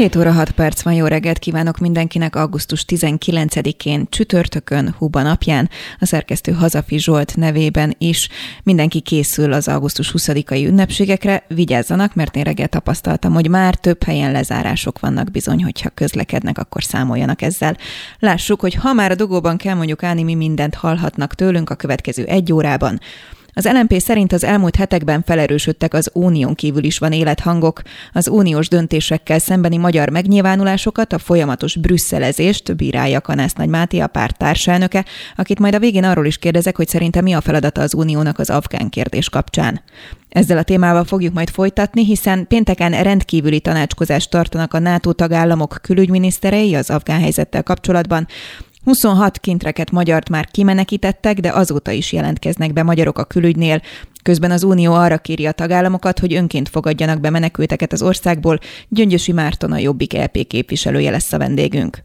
7 óra 6 perc van, jó reggelt kívánok mindenkinek augusztus 19-én csütörtökön, Huba napján, a szerkesztő Hazafi Zsolt nevében is. Mindenki készül az augusztus 20-ai ünnepségekre, vigyázzanak, mert én reggel tapasztaltam, hogy már több helyen lezárások vannak bizony, hogyha közlekednek, akkor számoljanak ezzel. Lássuk, hogy ha már a dugóban kell mondjuk állni, mi mindent hallhatnak tőlünk a következő egy órában. Az LNP szerint az elmúlt hetekben felerősödtek az unión kívül is van élethangok, az uniós döntésekkel szembeni magyar megnyilvánulásokat, a folyamatos brüsszelezést bírálja Kanász Nagy Máté, a párt társelnöke, akit majd a végén arról is kérdezek, hogy szerinte mi a feladata az uniónak az afgán kérdés kapcsán. Ezzel a témával fogjuk majd folytatni, hiszen pénteken rendkívüli tanácskozást tartanak a NATO tagállamok külügyminiszterei az afgán helyzettel kapcsolatban. 26 kintreket magyart már kimenekítettek, de azóta is jelentkeznek be magyarok a külügynél. Közben az Unió arra kéri a tagállamokat, hogy önként fogadjanak be menekülteket az országból. Gyöngyösi Márton a Jobbik LP képviselője lesz a vendégünk.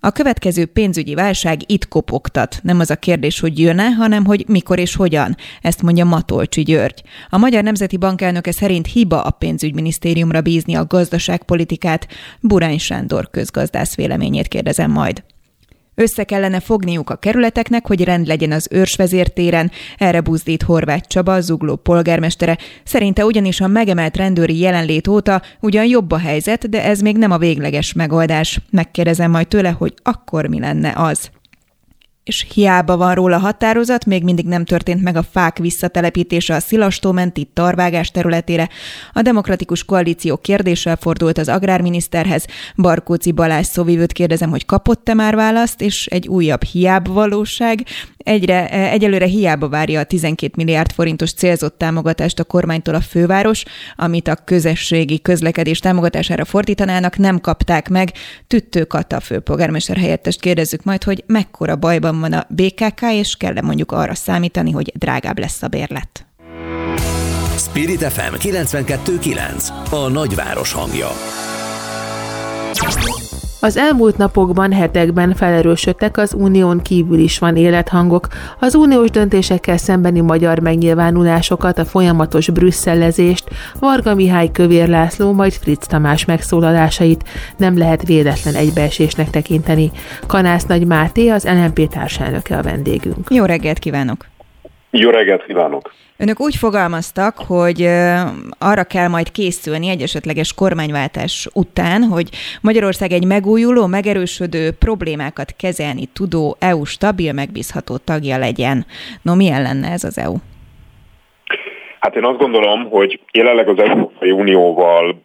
A következő pénzügyi válság itt kopogtat. Nem az a kérdés, hogy jön-e, hanem hogy mikor és hogyan. Ezt mondja Matolcsi György. A Magyar Nemzeti Bank elnöke szerint hiba a pénzügyminisztériumra bízni a gazdaságpolitikát. Burány Sándor közgazdász véleményét kérdezem majd. Össze kellene fogniuk a kerületeknek, hogy rend legyen az őrsvezértéren, erre buzdít Horváth Csaba, Zugló polgármestere. Szerinte ugyanis a megemelt rendőri jelenlét óta ugyan jobb a helyzet, de ez még nem a végleges megoldás. Megkérdezem majd tőle, hogy akkor mi lenne az és hiába van róla határozat, még mindig nem történt meg a fák visszatelepítése a Szilastó menti tarvágás területére. A demokratikus koalíció kérdéssel fordult az agrárminiszterhez. Barkóci Balázs szóvivőt kérdezem, hogy kapott-e már választ, és egy újabb hiába valóság. Egyre, e, egyelőre hiába várja a 12 milliárd forintos célzott támogatást a kormánytól a főváros, amit a közösségi közlekedés támogatására fordítanának, nem kapták meg. Tüttő Kata főpolgármester helyettest kérdezzük majd, hogy mekkora bajban van a BKK, és kell-e mondjuk arra számítani, hogy drágább lesz a bérlet. Spirit FM 92.9 A nagyváros hangja. Az elmúlt napokban, hetekben felerősödtek az unión kívül is van élethangok, az uniós döntésekkel szembeni magyar megnyilvánulásokat, a folyamatos brüsszellezést, Varga Mihály Kövér László, majd Fritz Tamás megszólalásait nem lehet véletlen egybeesésnek tekinteni. Kanász Nagy Máté, az LNP társelnöke a vendégünk. Jó reggelt kívánok! Jó reggelt kívánok! Önök úgy fogalmaztak, hogy arra kell majd készülni egy esetleges kormányváltás után, hogy Magyarország egy megújuló, megerősödő, problémákat kezelni tudó EU stabil, megbízható tagja legyen. No, milyen lenne ez az EU? Hát én azt gondolom, hogy jelenleg az Európai Unióval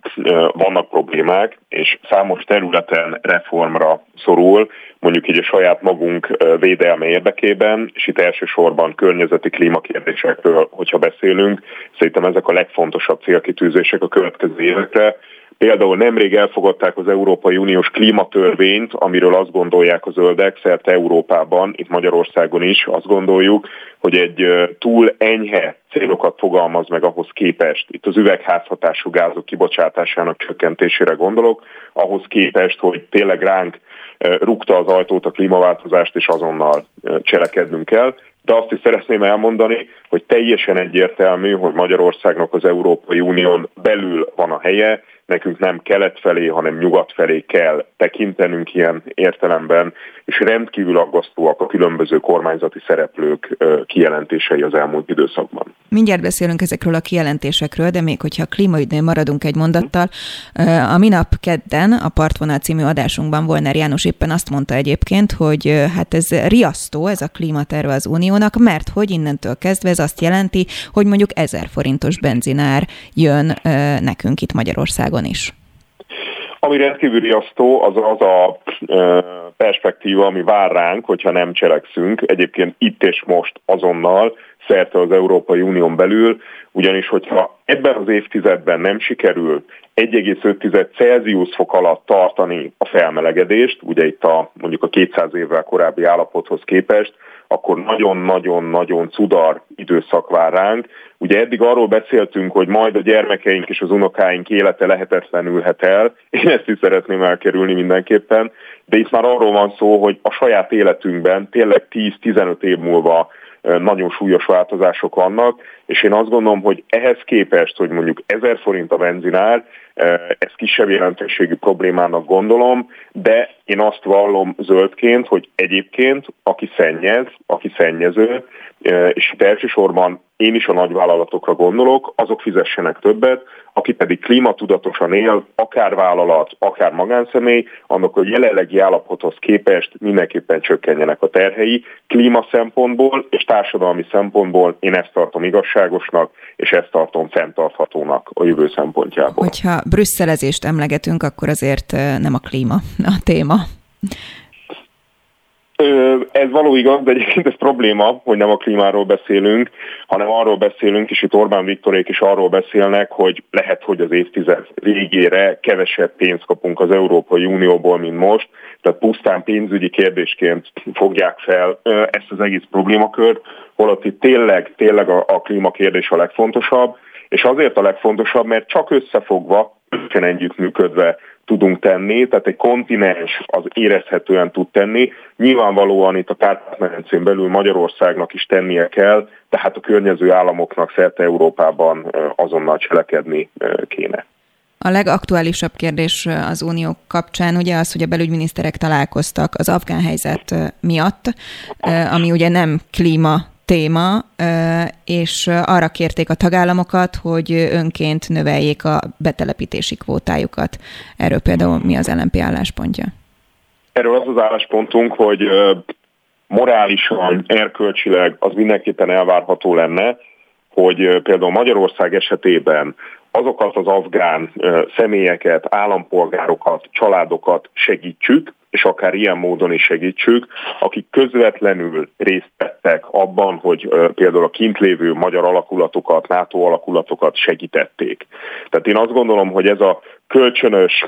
vannak problémák, és számos területen reformra szorul, mondjuk így a saját magunk védelme érdekében, és itt elsősorban környezeti klímakérdésekről, hogyha beszélünk, szerintem ezek a legfontosabb célkitűzések a következő évekre, Például nemrég elfogadták az Európai Uniós klímatörvényt, amiről azt gondolják a zöldek szerte Európában, itt Magyarországon is azt gondoljuk, hogy egy túl enyhe célokat fogalmaz meg ahhoz képest, itt az üvegházhatású gázok kibocsátásának csökkentésére gondolok, ahhoz képest, hogy tényleg ránk rúgta az ajtót a klímaváltozást, és azonnal cselekednünk kell. De azt is szeretném elmondani, hogy teljesen egyértelmű, hogy Magyarországnak az Európai Unión belül van a helye, nekünk nem kelet felé, hanem nyugat felé kell tekintenünk ilyen értelemben, és rendkívül aggasztóak a különböző kormányzati szereplők kijelentései az elmúlt időszakban. Mindjárt beszélünk ezekről a kijelentésekről, de még hogyha a klímaügynél maradunk egy mondattal, a minap kedden a Partvonal című adásunkban Volner János éppen azt mondta egyébként, hogy hát ez riasztó, ez a klímaterve az uniónak, mert hogy innentől kezdve ez azt jelenti, hogy mondjuk 1000 forintos benzinár jön nekünk itt Magyarországon is. Ami rendkívül riasztó, az az a perspektíva, ami vár ránk, hogyha nem cselekszünk, egyébként itt és most azonnal, szerte az Európai Unión belül, ugyanis hogyha ebben az évtizedben nem sikerül 1,5 Celsius fok alatt tartani a felmelegedést, ugye itt a mondjuk a 200 évvel korábbi állapothoz képest, akkor nagyon-nagyon-nagyon cudar időszak vár ránk. Ugye eddig arról beszéltünk, hogy majd a gyermekeink és az unokáink élete lehetetlenülhet el. Én ezt is szeretném elkerülni mindenképpen. de itt már arról van szó, hogy a saját életünkben tényleg 10-15 év múlva nagyon súlyos változások vannak, és én azt gondolom, hogy ehhez képest, hogy mondjuk 1000 forint a benzinár, ez kisebb jelentőségű problémának gondolom, de én azt vallom zöldként, hogy egyébként aki szennyez, aki szennyező, és itt elsősorban én is a nagyvállalatokra gondolok, azok fizessenek többet, aki pedig klímatudatosan él, akár vállalat, akár magánszemély, annak a jelenlegi állapothoz képest mindenképpen csökkenjenek a terhei. Klíma szempontból és társadalmi szempontból én ezt tartom igazságosnak, és ezt tartom fenntarthatónak a jövő szempontjából. Hogyha brüsszelezést emlegetünk, akkor azért nem a klíma a téma. Ez való igaz, de egyébként ez probléma, hogy nem a klímáról beszélünk, hanem arról beszélünk, és itt Orbán Viktorék is arról beszélnek, hogy lehet, hogy az évtized végére kevesebb pénzt kapunk az Európai Unióból, mint most, tehát pusztán pénzügyi kérdésként fogják fel ezt az egész problémakört, holott itt tényleg, tényleg a, a klímakérdés a legfontosabb, és azért a legfontosabb, mert csak összefogva, együttműködve tudunk tenni, tehát egy kontinens az érezhetően tud tenni. Nyilvánvalóan itt a Kárpát-medencén belül Magyarországnak is tennie kell, tehát a környező államoknak szerte Európában azonnal cselekedni kéne. A legaktuálisabb kérdés az unió kapcsán ugye az, hogy a belügyminiszterek találkoztak az afgán helyzet miatt, ami ugye nem klíma téma, és arra kérték a tagállamokat, hogy önként növeljék a betelepítési kvótájukat. Erről például mi az LNP álláspontja? Erről az az álláspontunk, hogy morálisan, erkölcsileg az mindenképpen elvárható lenne, hogy például Magyarország esetében azokat az afgán személyeket, állampolgárokat, családokat segítsük, és akár ilyen módon is segítsük, akik közvetlenül részt vettek abban, hogy például a kint lévő magyar alakulatokat, NATO alakulatokat segítették. Tehát én azt gondolom, hogy ez a kölcsönös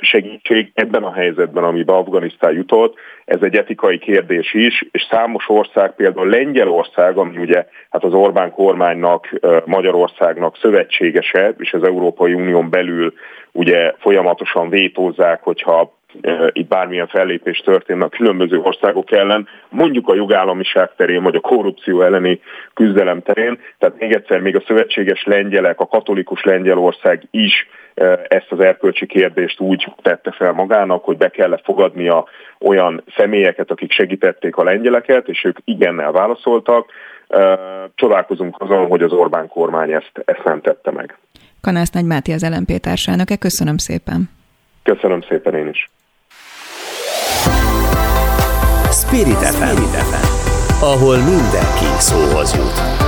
segítség ebben a helyzetben, amiben Afganisztán jutott, ez egy etikai kérdés is, és számos ország, például Lengyelország, ami ugye hát az Orbán kormánynak, Magyarországnak szövetségese, és az Európai Unión belül ugye folyamatosan vétózzák, hogyha itt bármilyen fellépés történne a különböző országok ellen, mondjuk a jogállamiság terén, vagy a korrupció elleni küzdelem terén. Tehát még egyszer, még a szövetséges lengyelek, a katolikus Lengyelország is ezt az erkölcsi kérdést úgy tette fel magának, hogy be kellett fogadnia olyan személyeket, akik segítették a lengyeleket, és ők igennel válaszoltak. Csodálkozunk azon, hogy az Orbán kormány ezt, ezt nem tette meg. Kanász Nagy Máté az LNP társelnöke, köszönöm szépen. Köszönöm szépen én is. Spirit FM, ahol mindenki szóhoz jut.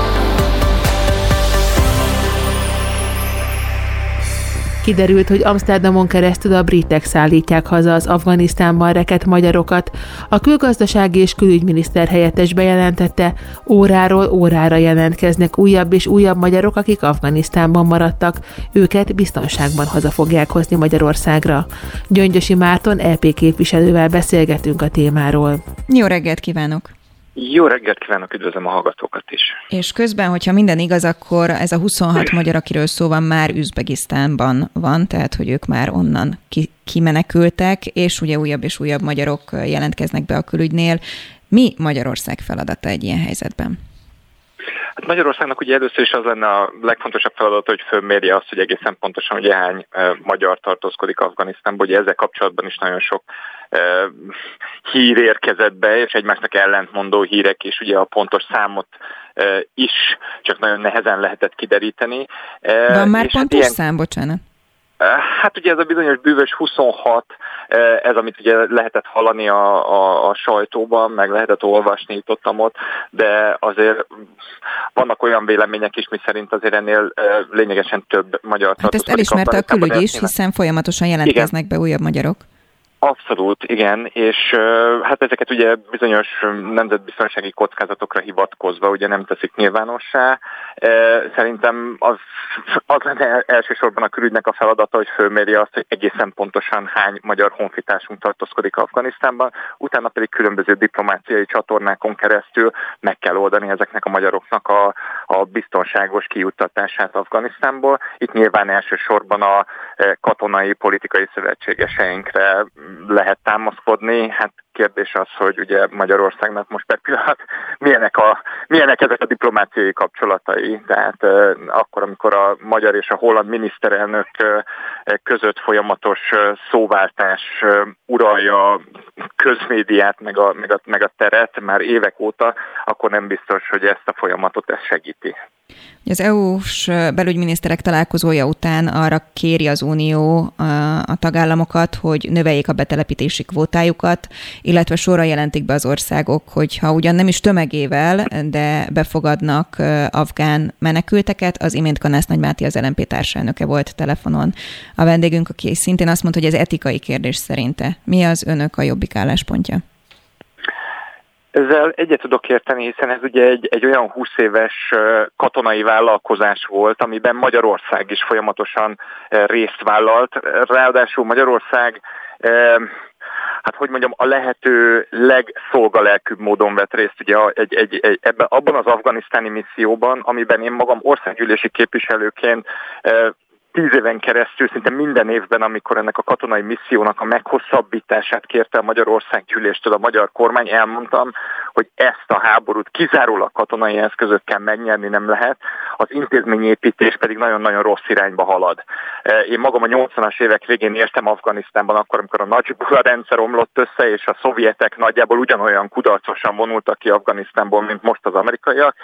Kiderült, hogy Amsterdamon keresztül a britek szállítják haza az Afganisztánban reket magyarokat. A külgazdasági és külügyminiszter helyettes bejelentette, óráról órára jelentkeznek újabb és újabb magyarok, akik Afganisztánban maradtak. Őket biztonságban haza fogják hozni Magyarországra. Gyöngyösi Márton LP képviselővel beszélgetünk a témáról. Jó reggelt kívánok! Jó reggelt kívánok, üdvözlöm a hallgatókat is. És közben, hogyha minden igaz, akkor ez a 26 magyar, akiről szó van, már Üzbegisztánban van, tehát hogy ők már onnan ki, kimenekültek, és ugye újabb és újabb magyarok jelentkeznek be a külügynél. Mi Magyarország feladata egy ilyen helyzetben? Hát Magyarországnak ugye először is az lenne a legfontosabb feladat, hogy fölmérje azt, hogy egészen pontosan, hogy hány magyar tartózkodik Afganisztánban. Ugye ezzel kapcsolatban is nagyon sok hír érkezett be, és egymásnak ellentmondó hírek, és ugye a pontos számot is csak nagyon nehezen lehetett kideríteni. Van már és pontos hát ilyen... szám, bocsánat? Hát ugye ez a bizonyos bűvös 26, ez amit ugye lehetett hallani a, a, a sajtóban, meg lehetett olvasni itt ott de azért vannak olyan vélemények is, mi szerint azért ennél lényegesen több magyar Hát ezt elismerte a külügy is, hiszen folyamatosan jelentkeznek Igen. be újabb magyarok. Abszolút, igen, és hát ezeket ugye bizonyos nemzetbiztonsági kockázatokra hivatkozva ugye nem teszik nyilvánossá. Szerintem az, az lenne elsősorban a külügynek a feladata, hogy fölmérje azt, hogy egészen pontosan hány magyar honfitársunk tartózkodik Afganisztánban, utána pedig különböző diplomáciai csatornákon keresztül meg kell oldani ezeknek a magyaroknak a, a biztonságos kijuttatását Afganisztánból. Itt nyilván elsősorban a katonai, politikai szövetségeseinkre lehet támaszkodni. Hát kérdés az, hogy ugye Magyarországnak most per pillanat milyenek, a, milyenek ezek a diplomáciai kapcsolatai. Tehát akkor, amikor a magyar és a holland miniszterelnök között folyamatos szóváltás uralja közmédiát, meg a, meg, a, meg a teret már évek óta, akkor nem biztos, hogy ezt a folyamatot ez segíti. Az EU-s belügyminiszterek találkozója után arra kéri az Unió a tagállamokat, hogy növeljék a betelepítési kvótájukat, illetve sorra jelentik be az országok, hogy ha ugyan nem is tömegével, de befogadnak afgán menekülteket, az imént Kanász Nagymáti az LNP társelnöke volt telefonon. A vendégünk, aki szintén azt mondta, hogy ez etikai kérdés szerinte. Mi az önök a jobbik álláspontja? Ezzel egyet tudok érteni, hiszen ez ugye egy, egy olyan 20 éves katonai vállalkozás volt, amiben Magyarország is folyamatosan részt vállalt. Ráadásul Magyarország hát hogy mondjam, a lehető legszolgalelkűbb módon vett részt ugye egy, egy, egy, ebben, abban az afganisztáni misszióban, amiben én magam országgyűlési képviselőként tíz éven keresztül, szinte minden évben, amikor ennek a katonai missziónak a meghosszabbítását kérte a Magyarország gyűléstől a magyar kormány, elmondtam, hogy ezt a háborút kizárólag katonai eszközökkel megnyerni nem lehet, az intézményépítés pedig nagyon-nagyon rossz irányba halad. E, én magam a 80-as évek végén értem Afganisztánban, akkor, amikor a Najibullah rendszer omlott össze, és a szovjetek nagyjából ugyanolyan kudarcosan vonultak ki Afganisztánból, mint most az amerikaiak,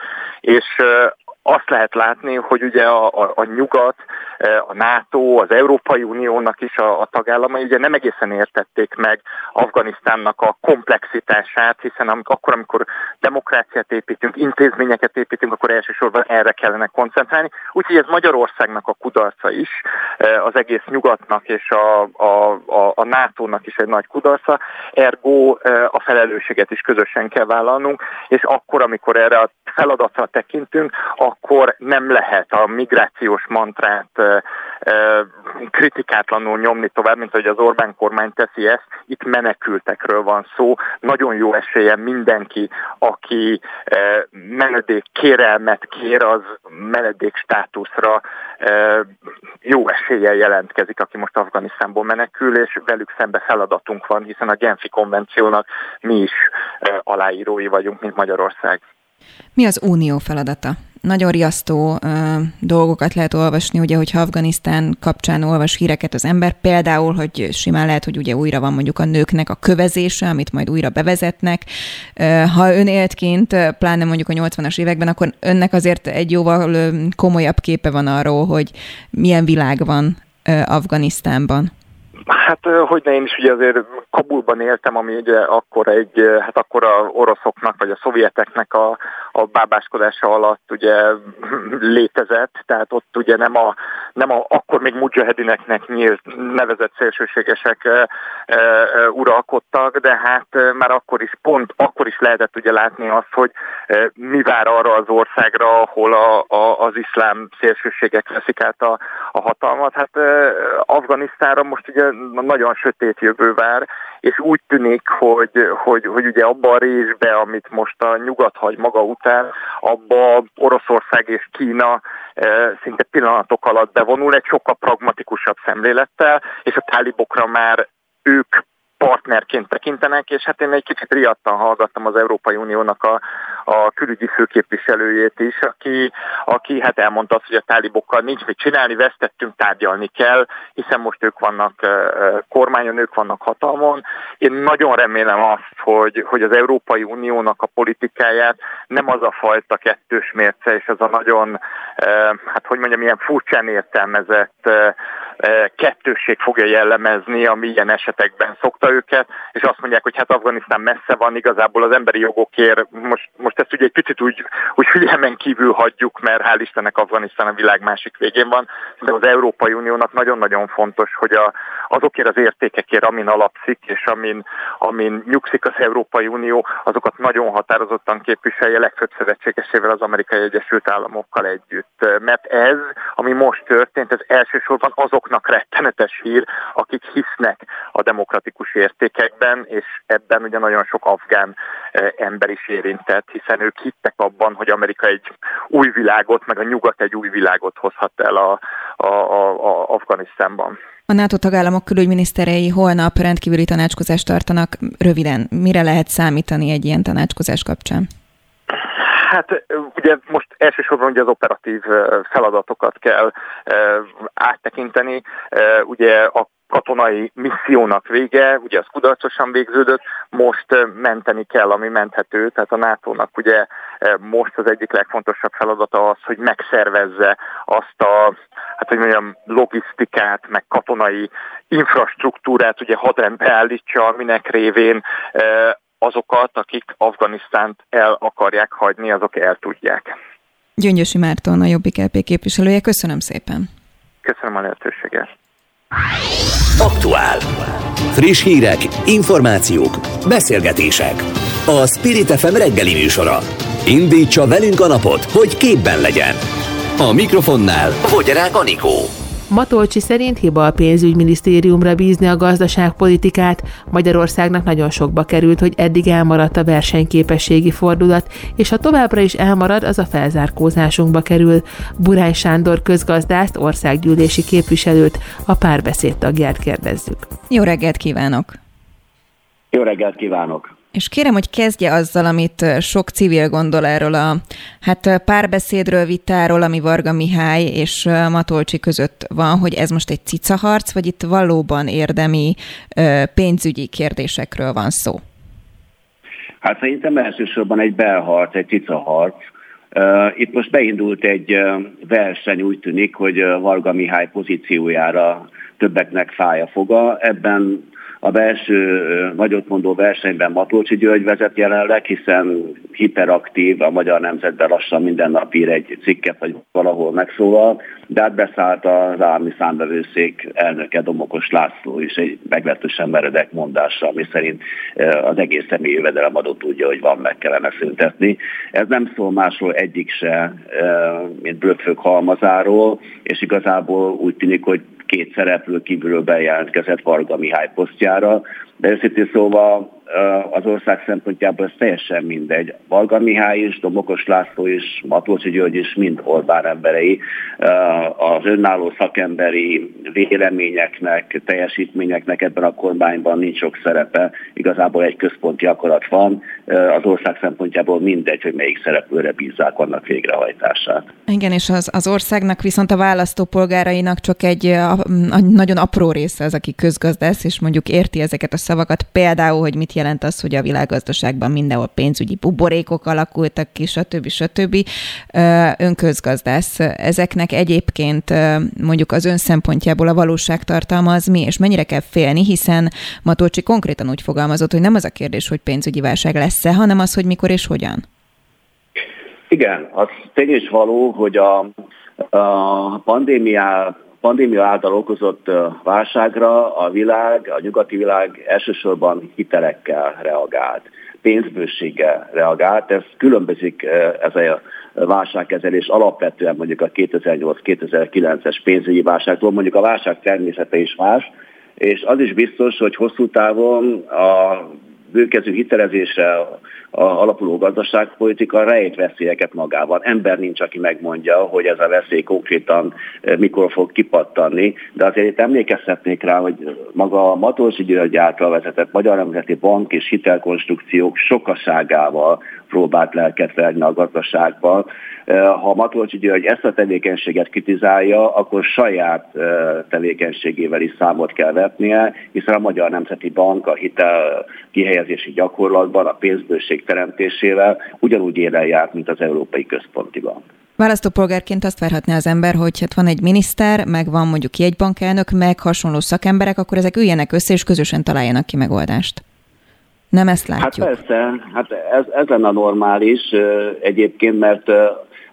és e, azt lehet látni, hogy ugye a, a, a nyugat, a NATO, az Európai Uniónak is a, a tagállamai ugye nem egészen értették meg Afganisztánnak a komplexitását, hiszen amik, akkor, amikor demokráciát építünk, intézményeket építünk, akkor elsősorban erre kellene koncentrálni. Úgyhogy ez Magyarországnak a kudarca is, e, az egész nyugatnak és a, a, a, a NATO-nak is egy nagy kudarca, ergo e, a felelősséget is közösen kell vállalnunk, és akkor, amikor erre a feladatra tekintünk, akkor nem lehet a migrációs mantrát kritikátlanul nyomni tovább, mint hogy az Orbán kormány teszi ezt. Itt menekültekről van szó. Nagyon jó esélye mindenki, aki menedék kérelmet kér, az menedék státuszra jó eséllyel jelentkezik, aki most Afganisztánból menekül, és velük szembe feladatunk van, hiszen a Genfi konvenciónak mi is aláírói vagyunk, mint Magyarország. Mi az unió feladata? Nagyon riasztó ö, dolgokat lehet olvasni, ugye, hogyha Afganisztán kapcsán olvas híreket az ember, például, hogy simán lehet, hogy ugye újra van mondjuk a nőknek a kövezése, amit majd újra bevezetnek. Ö, ha ön élt pláne mondjuk a 80-as években, akkor önnek azért egy jóval komolyabb képe van arról, hogy milyen világ van ö, Afganisztánban. Hát, hogy ne én is ugye azért Kabulban éltem, ami ugye akkor egy, hát akkor a oroszoknak vagy a szovjeteknek a, a bábáskodása alatt ugye létezett, tehát ott ugye nem a, nem a akkor még mujahedineknek nyílt nevezett szélsőségesek e, e, uralkodtak, de hát már akkor is pont akkor is lehetett ugye látni azt, hogy e, mi vár arra az országra, ahol a, a, az iszlám szélsőségek veszik át a, a hatalmat. Hát e, Afganisztánra most ugye nagyon sötét jövő vár, és úgy tűnik, hogy, hogy, hogy ugye abba a részbe, amit most a nyugat hagy maga után, abba Oroszország és Kína e, szinte pillanatok alatt bevonul egy sokkal pragmatikusabb szemlélettel, és a tálibokra már ők partnerként tekintenek, és hát én egy kicsit riadtan hallgattam az Európai Uniónak a, a külügyi főképviselőjét is, aki, aki hát elmondta azt, hogy a tálibokkal nincs mit csinálni, vesztettünk, tárgyalni kell, hiszen most ők vannak kormányon, ők vannak hatalmon. Én nagyon remélem azt, hogy, hogy az Európai Uniónak a politikáját nem az a fajta kettős mérce, és az a nagyon, hát hogy mondjam, ilyen furcsán értelmezett kettősség fogja jellemezni, ami ilyen esetekben szokta őket, és azt mondják, hogy hát Afganisztán messze van, igazából az emberi jogokért, most, most ezt ugye egy picit úgy, figyelmen kívül hagyjuk, mert hál' Istennek Afganisztán a világ másik végén van, de az Európai Uniónak nagyon-nagyon fontos, hogy a, azokért az értékekért, amin alapszik, és amin, amin nyugszik az Európai Unió, azokat nagyon határozottan képviselje legfőbb szövetségesével az Amerikai Egyesült Államokkal együtt. Mert ez, ami most történt, ez elsősorban azoknak rettenetes hír, akik hisznek a demokratikus értékekben, és ebben ugye nagyon sok afgán ember is érintett, hiszen ők hittek abban, hogy Amerika egy új világot, meg a nyugat egy új világot hozhat el a, a, a, a Afganisztánban. A NATO tagállamok külügyminiszterei holnap rendkívüli tanácskozást tartanak. Röviden, mire lehet számítani egy ilyen tanácskozás kapcsán? Hát ugye most elsősorban ugye az operatív feladatokat kell áttekinteni. Ugye a katonai missziónak vége, ugye az kudarcosan végződött, most menteni kell, ami menthető, tehát a NATO-nak ugye most az egyik legfontosabb feladata az, hogy megszervezze azt a, hát hogy mondjam, logisztikát, meg katonai infrastruktúrát, ugye hadrendbe állítsa, aminek révén azokat, akik Afganisztánt el akarják hagyni, azok el tudják. Gyöngyösi Márton, a Jobbik LP képviselője, köszönöm szépen. Köszönöm a lehetőséget. Aktuál. Friss hírek, információk, beszélgetések. A Spirit FM reggeli műsora. Indítsa velünk a napot, hogy képben legyen. A mikrofonnál Fogyarák Anikó. Matolcsi szerint hiba a pénzügyminisztériumra bízni a gazdaságpolitikát. Magyarországnak nagyon sokba került, hogy eddig elmaradt a versenyképességi fordulat, és ha továbbra is elmarad, az a felzárkózásunkba kerül. Burány Sándor közgazdászt, országgyűlési képviselőt, a párbeszéd tagját kérdezzük. Jó reggelt kívánok! Jó reggelt kívánok! És kérem, hogy kezdje azzal, amit sok civil gondol erről a hát párbeszédről, vitáról, ami Varga Mihály és Matolcsi között van, hogy ez most egy cicaharc, vagy itt valóban érdemi pénzügyi kérdésekről van szó? Hát szerintem elsősorban egy belharc, egy cicaharc. Itt most beindult egy verseny, úgy tűnik, hogy Varga Mihály pozíciójára többeknek fáj foga. Ebben a belső nagyotmondó versenyben Matolcsi György vezet jelenleg, hiszen hiperaktív, a Magyar Nemzetben lassan minden nap ír egy cikket, vagy valahol megszólal, de hát beszállt az állami számbevőszék elnöke Domokos László is egy meglehetősen meredek mondással, ami szerint az egész személyi jövedelemadó tudja, hogy van, meg kellene szüntetni. Ez nem szól másról egyik se, mint blöffök halmazáról, és igazából úgy tűnik, hogy két szereplő kívülről bejelentkezett Varga Mihály posztjára, de őszintén szóval az ország szempontjából ez teljesen mindegy. Valga Mihály is, Domokos László is, Matolcsi György is mind Orbán emberei. Az önálló szakemberi véleményeknek, teljesítményeknek ebben a kormányban nincs sok szerepe. Igazából egy központi akarat van. Az ország szempontjából mindegy, hogy melyik szereplőre bízzák annak végrehajtását. Igen, és az, az országnak viszont a választópolgárainak csak egy a, a, nagyon apró része az, aki közgazdász, és mondjuk érti ezeket a szavakat, például, hogy mit jelent az, hogy a világgazdaságban mindenhol pénzügyi buborékok alakultak ki, stb. stb. Önközgazdász. Ezeknek egyébként mondjuk az ön szempontjából a valóságtartalma az mi, és mennyire kell félni, hiszen Matolcsi konkrétan úgy fogalmazott, hogy nem az a kérdés, hogy pénzügyi válság lesz-e, hanem az, hogy mikor és hogyan. Igen, az tény is való, hogy a, a pandémiá pandémia által okozott válságra a világ, a nyugati világ elsősorban hitelekkel reagált, pénzbőséggel reagált. Ez különbözik ez a válságkezelés alapvetően mondjuk a 2008-2009-es pénzügyi válságtól, mondjuk a válság természete is más, és az is biztos, hogy hosszú távon a bőkező hitelezésre alapuló gazdaságpolitika rejt veszélyeket magában. Ember nincs, aki megmondja, hogy ez a veszély konkrétan e, mikor fog kipattanni, de azért itt emlékeztetnék rá, hogy maga a Matolcsi György által vezetett Magyar Nemzeti Bank és hitelkonstrukciók sokaságával próbált lelket verni a gazdaságban. Ha Matolcsi György ezt a tevékenységet kritizálja, akkor saját tevékenységével is számot kell vetnie, hiszen a Magyar Nemzeti Bank a hitel kihelyezési gyakorlatban, a pénzbőség teremtésével ugyanúgy élen járt, mint az Európai Központi Bank. Választópolgárként azt várhatná az ember, hogy hát van egy miniszter, meg van mondjuk egy bankelnök, meg hasonló szakemberek, akkor ezek üljenek össze és közösen találjanak ki megoldást. Nem ezt hát látjuk. Hát persze, hát ez, ez lenne normális egyébként, mert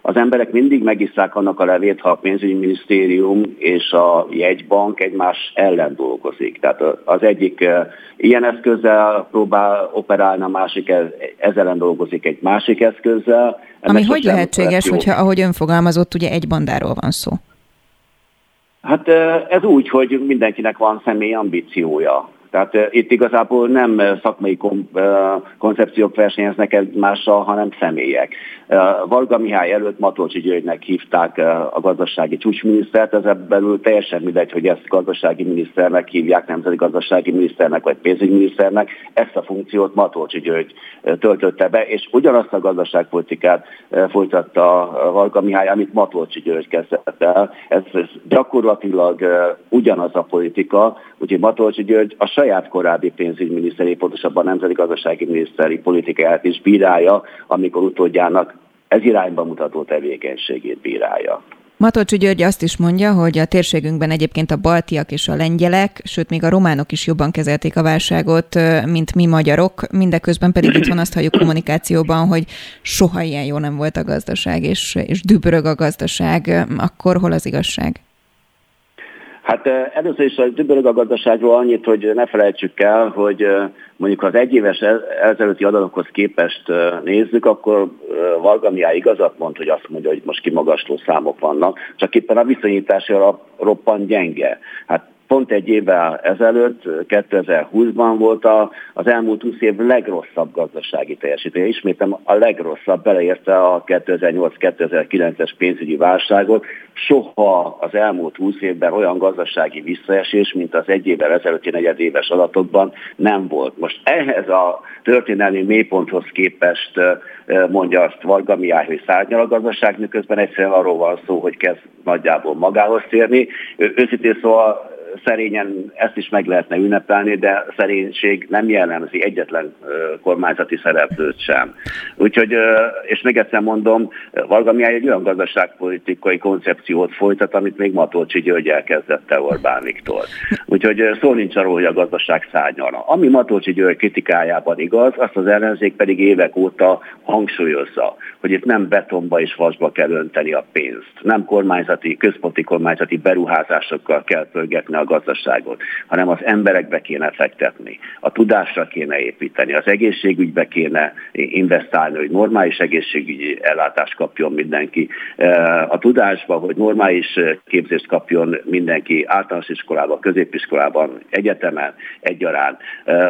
az emberek mindig megisszák annak a levét, ha a pénzügyminisztérium és a jegybank egymás ellen dolgozik. Tehát az egyik ilyen eszközzel próbál operálni, a másik ezzel ellen dolgozik egy másik eszközzel. Ennek Ami hogy lehetséges, hogyha ahogy ön fogalmazott, ugye egy bandáról van szó? Hát ez úgy, hogy mindenkinek van személy ambíciója. Tehát itt igazából nem szakmai koncepciók versenyeznek egymással, hanem személyek. Varga Mihály előtt Matolcsi Györgynek hívták a gazdasági csúcsminisztert, ez belül teljesen mindegy, hogy ezt gazdasági miniszternek hívják, nemzeti gazdasági miniszternek vagy pénzügyminiszternek. Ezt a funkciót Matolcsi György töltötte be, és ugyanazt a gazdaságpolitikát folytatta Varga Mihály, amit Matolcsi György kezdett el. Ez, ez gyakorlatilag ugyanaz a politika, úgyhogy Matolcsi György a saját korábbi pénzügyminiszteri, pontosabban nemzeti gazdasági miniszteri politikáját is bírálja, amikor utódjának ez irányba mutató tevékenységét bírálja. Matolcsú György azt is mondja, hogy a térségünkben egyébként a baltiak és a lengyelek, sőt még a románok is jobban kezelték a válságot, mint mi magyarok, mindeközben pedig itt van azt halljuk kommunikációban, hogy soha ilyen jó nem volt a gazdaság, és, és dübörög a gazdaság. Akkor hol az igazság? Hát először is a dübörög gazdaságról annyit, hogy ne felejtsük el, hogy mondjuk ha az egyéves ezelőtti adatokhoz képest nézzük, akkor Varga Mihály igazat mond, hogy azt mondja, hogy most kimagasló számok vannak, csak éppen a viszonyítási alap roppant gyenge. Hát pont egy évvel ezelőtt, 2020-ban volt a, az elmúlt 20 év legrosszabb gazdasági teljesítője. Ismétem a legrosszabb, beleérte a 2008-2009-es pénzügyi válságot. Soha az elmúlt 20 évben olyan gazdasági visszaesés, mint az egy évvel ezelőtti negyedéves adatokban nem volt. Most ehhez a történelmi mélyponthoz képest mondja azt Varga Mihály, hogy szárnyal a gazdaság, miközben egyszerűen arról van szó, hogy kezd nagyjából magához térni. Őszintén szóval szerényen ezt is meg lehetne ünnepelni, de szerénység nem jellemzi egyetlen kormányzati szereplőt sem. Úgyhogy, és még egyszer mondom, Varga Mihály egy olyan gazdaságpolitikai koncepciót folytat, amit még Matolcsi György elkezdette Orbán Viktor. Úgyhogy szó nincs arról, hogy a gazdaság szárnyalna. Ami Matolcsi György kritikájában igaz, azt az ellenzék pedig évek óta hangsúlyozza, hogy itt nem betonba és vasba kell önteni a pénzt. Nem kormányzati, központi kormányzati beruházásokkal kell pörgetni a gazdaságot, hanem az emberekbe kéne fektetni, a tudásra kéne építeni, az egészségügybe kéne investálni, hogy normális egészségügyi ellátást kapjon mindenki, a tudásba, hogy normális képzést kapjon mindenki általános iskolában, középiskolában, egyetemen egyaránt.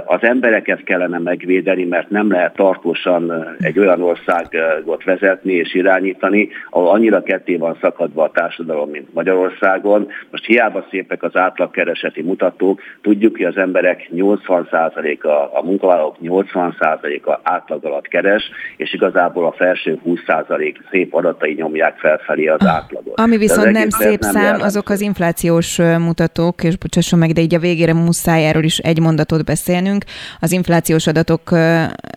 Az embereket kellene megvédeni, mert nem lehet tartósan egy olyan országot vezetni és irányítani, ahol annyira ketté van szakadva a társadalom, mint Magyarországon. Most hiába szépek az átlag átlagkereseti mutatók. Tudjuk, hogy az emberek 80%-a, a munkavállalók 80%-a átlag alatt keres, és igazából a felső 20% szép adatai nyomják felfelé az átlagot. Ami viszont nem szép nem szám, jelent. azok az inflációs mutatók, és bocsásson meg, de így a végére muszáj erről is egy mondatot beszélnünk. Az inflációs adatok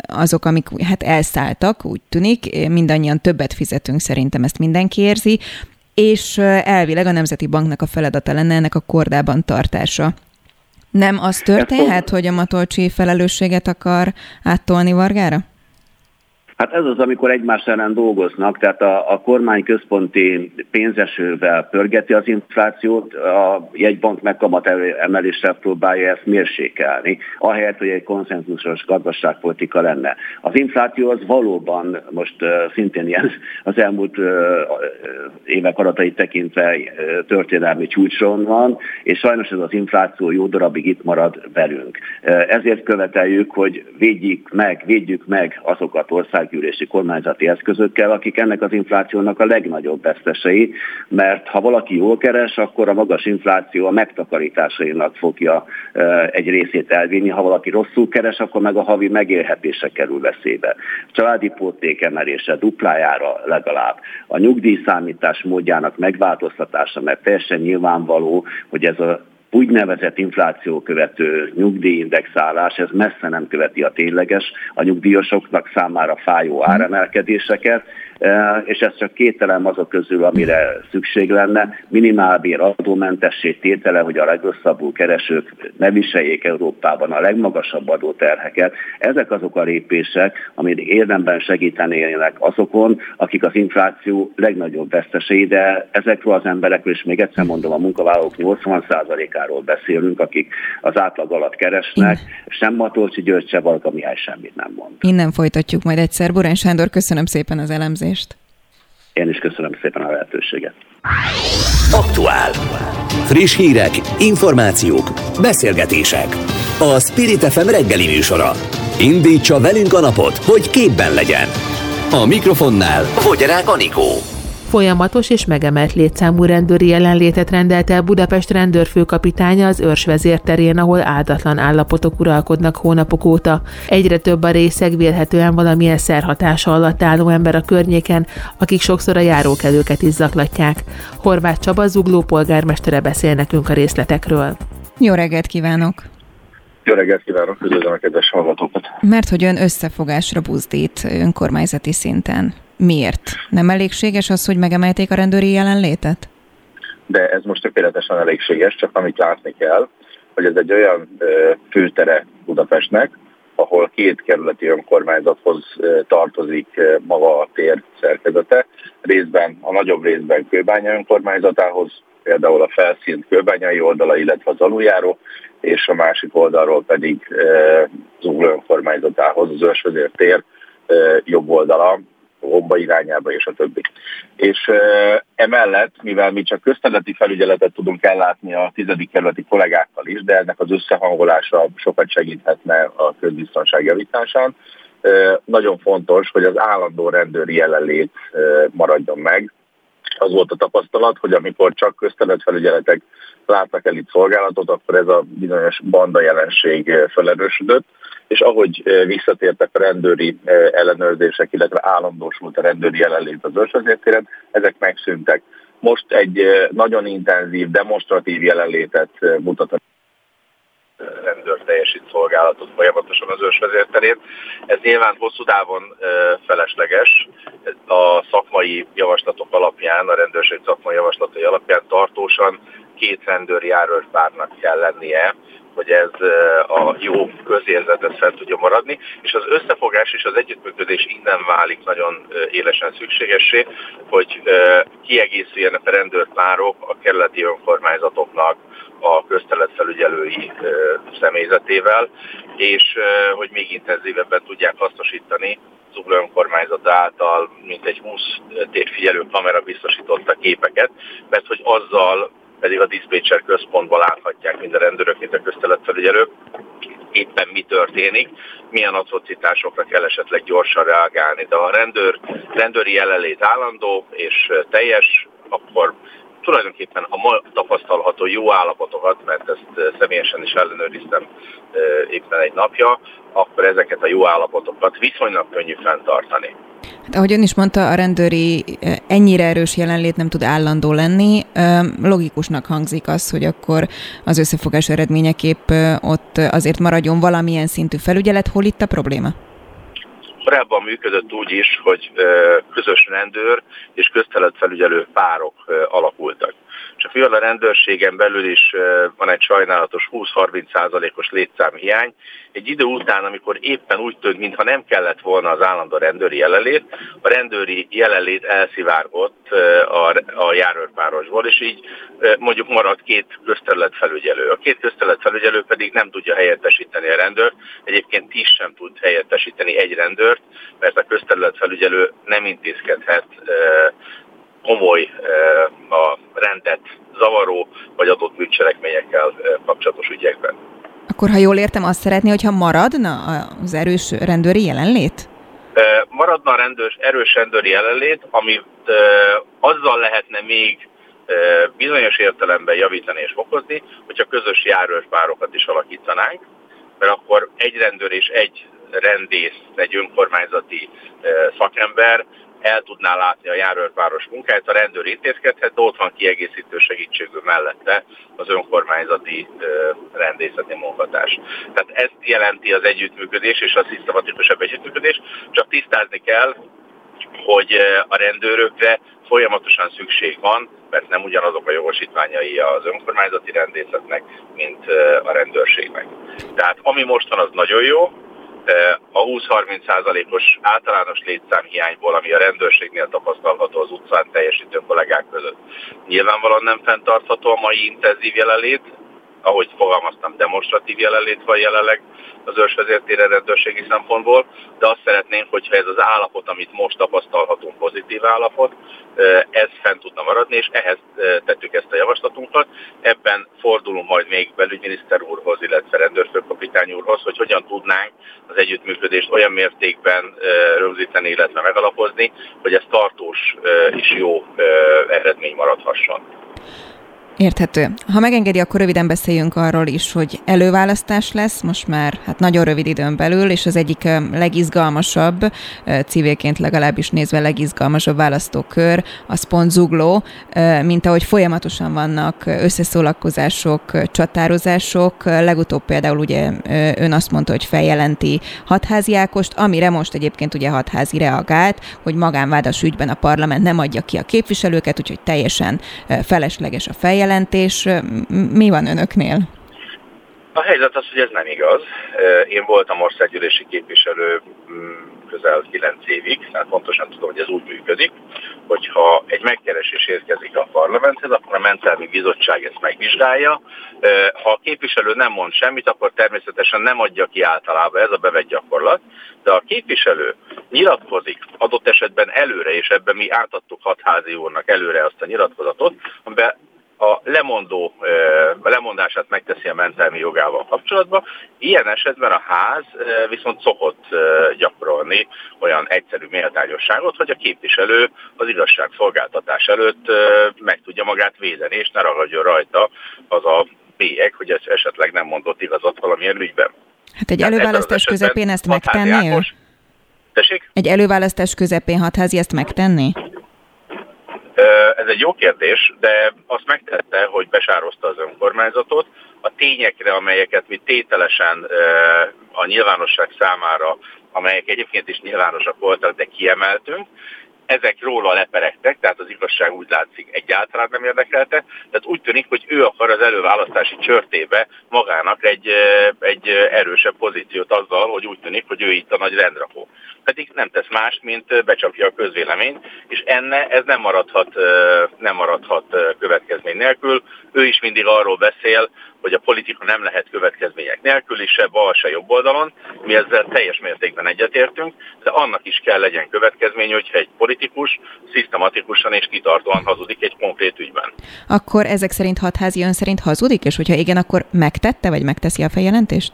azok, amik hát elszálltak, úgy tűnik, mindannyian többet fizetünk, szerintem ezt mindenki érzi és elvileg a Nemzeti Banknak a feladata lenne ennek a kordában tartása. Nem az történhet, hogy a Matolcsi felelősséget akar áttolni Vargára? Hát ez az, amikor egymás ellen dolgoznak, tehát a, a kormány központi pénzesővel pörgeti az inflációt, a jegybank megkamat emeléssel próbálja ezt mérsékelni, ahelyett, hogy egy konszenzusos gazdaságpolitika lenne. Az infláció az valóban most szintén ilyen az elmúlt évek adatait tekintve történelmi csúcson van, és sajnos ez az infláció jó darabig itt marad velünk. Ezért követeljük, hogy védjük meg, védjük meg azokat ország országgyűlési kormányzati eszközökkel, akik ennek az inflációnak a legnagyobb vesztesei, mert ha valaki jól keres, akkor a magas infláció a megtakarításainak fogja egy részét elvinni, ha valaki rosszul keres, akkor meg a havi megélhetése kerül veszélybe. Családi pótték emelése duplájára legalább. A nyugdíjszámítás módjának megváltoztatása, mert teljesen nyilvánvaló, hogy ez a úgynevezett infláció követő nyugdíjindexálás, ez messze nem követi a tényleges, a nyugdíjasoknak számára fájó áremelkedéseket, és ez csak két elem azok közül, amire szükség lenne. Minimálbér adómentessé tétele, hogy a legrosszabbul keresők ne viseljék Európában a legmagasabb adóterheket. Ezek azok a lépések, amit érdemben segítenének azokon, akik az infláció legnagyobb vesztesei, de ezekről az emberekről, és még egyszer mondom, a munkavállalók 80%-áról beszélünk, akik az átlag alatt keresnek, sem Matolcsi György, se Valga Mihály semmit nem mond. Innen folytatjuk majd egyszer. Burán Sándor, köszönöm szépen az elemzést elemzést. Én is köszönöm szépen a lehetőséget. Aktuál. Friss hírek, információk, beszélgetések. a Spirit FM reggeli műsora. Indítsa velünk a napot, hogy képben legyen. A mikrofonnál Fogyarák Anikó. Folyamatos és megemelt létszámú rendőri jelenlétet rendelt el Budapest rendőrfőkapitánya az őrs vezérterén, ahol áldatlan állapotok uralkodnak hónapok óta. Egyre több a részeg vélhetően valamilyen szerhatása alatt álló ember a környéken, akik sokszor a járókelőket is zaklatják. Horváth Csaba zugló polgármestere beszél nekünk a részletekről. Jó reggelt kívánok! Jó reggelt kívánok, üdvözlöm a kedves hallgatókat! Mert hogy ön összefogásra buzdít önkormányzati szinten. Miért? Nem elégséges az, hogy megemelték a rendőri jelenlétet? De ez most tökéletesen elégséges, csak amit látni kell, hogy ez egy olyan főtere Budapestnek, ahol két kerületi önkormányzathoz tartozik maga a tér szerkezete, részben a nagyobb részben Kőbánya önkormányzatához, például a felszínt Kőbányai oldala, illetve az aluljáró, és a másik oldalról pedig Zugló önkormányzatához, az Ősvezér tér jobb oldala, Homba irányába és a többi. És emellett, mivel mi csak közterületi felügyeletet tudunk ellátni a tizedik kerületi kollégákkal is, de ennek az összehangolása sokat segíthetne a közbiztonság javításán, nagyon fontos, hogy az állandó rendőri jelenlét maradjon meg. Az volt a tapasztalat, hogy amikor csak közterületfelügyeletek látnak el itt szolgálatot, akkor ez a bizonyos banda jelenség felerősödött, és ahogy visszatértek a rendőri ellenőrzések, illetve állandósult a rendőri jelenlét az őrsvezértéren, ezek megszűntek. Most egy nagyon intenzív, demonstratív jelenlétet mutat a rendőr teljesít szolgálatot folyamatosan az ősvezérterén. Ez nyilván hosszú távon felesleges. A szakmai javaslatok alapján, a rendőrség szakmai javaslatai alapján tartósan két rendőr járőrpárnak kell lennie, hogy ez a jó közérzetet fel tudja maradni, és az összefogás és az együttműködés innen válik nagyon élesen szükségessé, hogy kiegészüljenek a rendőrpárok a kerületi önkormányzatoknak a közteletfelügyelői személyzetével, és hogy még intenzívebben tudják hasznosítani Zugló önkormányzat által mintegy 20 térfigyelő kamera biztosította képeket, mert hogy azzal pedig a diszpécser központban láthatják mind a rendőrök, mind a közteletfelügyelők, éppen mi történik, milyen atrocitásokra kell esetleg gyorsan reagálni. De ha a rendőr, rendőri jelenlét állandó és teljes, akkor tulajdonképpen a ma tapasztalható jó állapotokat, mert ezt személyesen is ellenőriztem éppen egy napja, akkor ezeket a jó állapotokat viszonylag könnyű fenntartani. Hát, ahogy ön is mondta, a rendőri ennyire erős jelenlét nem tud állandó lenni. Logikusnak hangzik az, hogy akkor az összefogás eredményeképp ott azért maradjon valamilyen szintű felügyelet. Hol itt a probléma? Korábban működött úgy is, hogy közös rendőr és közteletfelügyelő párok alakultak. Csak mivel a rendőrségen belül is van egy sajnálatos 20-30 százalékos létszámhiány, egy idő után, amikor éppen úgy tűnt, mintha nem kellett volna az állandó rendőri jelenlét, a rendőri jelenlét elszivárgott a, a járőrpárosból, és így mondjuk maradt két közterület felügyelő. A két közterület felügyelő pedig nem tudja helyettesíteni a rendőrt, egyébként is sem tud helyettesíteni egy rendőrt, mert a közterület felügyelő nem intézkedhet komoly a rendet zavaró vagy adott bűncselekményekkel kapcsolatos ügyekben. Akkor, ha jól értem, azt szeretné, hogyha maradna az erős rendőri jelenlét? Maradna a rendőrs, erős rendőri jelenlét, ami azzal lehetne még bizonyos értelemben javítani és fokozni, hogyha közös járőrpárokat is alakítanánk, mert akkor egy rendőr és egy rendész, egy önkormányzati szakember el tudná látni a járőrváros munkáját, a rendőr intézkedhet, de ott van kiegészítő segítségű mellette az önkormányzati rendészeti munkatárs. Tehát ezt jelenti az együttműködés és a szisztematikusabb együttműködés, csak tisztázni kell, hogy a rendőrökre folyamatosan szükség van, mert nem ugyanazok a jogosítványai az önkormányzati rendészetnek, mint a rendőrségnek. Tehát ami most az nagyon jó, a 20-30 százalékos általános létszámhiányból, ami a rendőrségnél tapasztalható az utcán teljesítő kollégák között. Nyilvánvalóan nem fenntartható a mai intenzív jelenlét, ahogy fogalmaztam, demonstratív jelenlét van jelenleg az őrsvezértére rendőrségi szempontból, de azt szeretnénk, hogyha ez az állapot, amit most tapasztalhatunk, pozitív állapot, ez fent tudna maradni, és ehhez tettük ezt a javaslatunkat. Ebben fordulunk majd még belügyminiszter úrhoz, illetve rendőrfőkapitány úrhoz, hogy hogyan tudnánk az együttműködést olyan mértékben rögzíteni, illetve megalapozni, hogy ez tartós és jó eredmény maradhasson. Érthető. Ha megengedi, akkor röviden beszéljünk arról is, hogy előválasztás lesz, most már hát nagyon rövid időn belül, és az egyik legizgalmasabb, civilként legalábbis nézve legizgalmasabb választókör, az pont zugló, mint ahogy folyamatosan vannak összeszólakozások, csatározások. Legutóbb például ugye ön azt mondta, hogy feljelenti hatházi Ákost, amire most egyébként ugye hatházi reagált, hogy magánvádas ügyben a parlament nem adja ki a képviselőket, úgyhogy teljesen felesleges a feljelentés bejelentés. Mi van önöknél? A helyzet az, hogy ez nem igaz. Én voltam országgyűlési képviselő mm, közel 9 évig, tehát pontosan tudom, hogy ez úgy működik, hogyha egy megkeresés érkezik a parlamenthez, akkor a mentelmi bizottság ezt megvizsgálja. Ha a képviselő nem mond semmit, akkor természetesen nem adja ki általában, ez a bevett gyakorlat, de a képviselő nyilatkozik adott esetben előre, és ebben mi átadtuk hatházi úrnak előre azt a nyilatkozatot, amiben a lemondó a lemondását megteszi a mentelmi jogával kapcsolatban. Ilyen esetben a ház viszont szokott gyakorolni olyan egyszerű méltányosságot, hogy a képviselő az igazságszolgáltatás előtt meg tudja magát védeni, és ne ragadjon rajta az a bélyeg, hogy ez esetleg nem mondott igazat valamilyen ügyben. Hát egy előválasztás közepén ezt megtenni? Tessék? Egy előválasztás közepén hatházi ezt megtenni? Ez egy jó kérdés, de azt megtette, hogy besározta az önkormányzatot. A tényekre, amelyeket mi tételesen a nyilvánosság számára, amelyek egyébként is nyilvánosak voltak, de kiemeltünk, ezek róla leperegtek, tehát az igazság úgy látszik egyáltalán nem érdekelte, tehát úgy tűnik, hogy ő akar az előválasztási csörtébe magának egy, egy erősebb pozíciót azzal, hogy úgy tűnik, hogy ő itt a nagy rendrakó. Pedig nem tesz mást, mint becsapja a közvéleményt, és enne ez nem maradhat, nem maradhat következmény nélkül. Ő is mindig arról beszél, hogy a politika nem lehet következmények nélkül, is se bal, se jobb oldalon. Mi ezzel teljes mértékben egyetértünk, de annak is kell legyen következmény, hogyha egy politikus szisztematikusan és kitartóan hazudik egy konkrét ügyben. Akkor ezek szerint hatházi ön szerint hazudik, és hogyha igen, akkor megtette, vagy megteszi a feljelentést?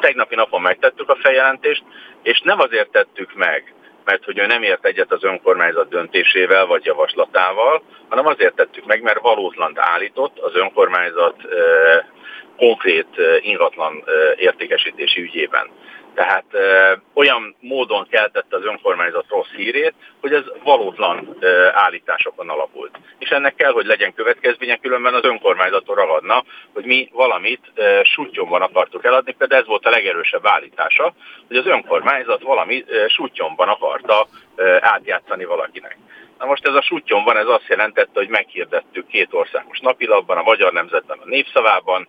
Tegnapi napon megtettük a feljelentést, és nem azért tettük meg, mert hogy ő nem ért egyet az önkormányzat döntésével vagy javaslatával, hanem azért tettük meg, mert valótlant állított az önkormányzat konkrét ingatlan értékesítési ügyében. Tehát ö, olyan módon keltette az önkormányzat rossz hírét, hogy ez valótlan ö, állításokon alapult. És ennek kell, hogy legyen következménye, különben az önkormányzaton ragadna, hogy mi valamit ö, sutyomban akartuk eladni, például ez volt a legerősebb állítása, hogy az önkormányzat valami ö, sutyomban akarta ö, átjátszani valakinek. Na most ez a sutyomban ez azt jelentette, hogy meghirdettük két országos napilapban, a Magyar Nemzetben, a Népszavában,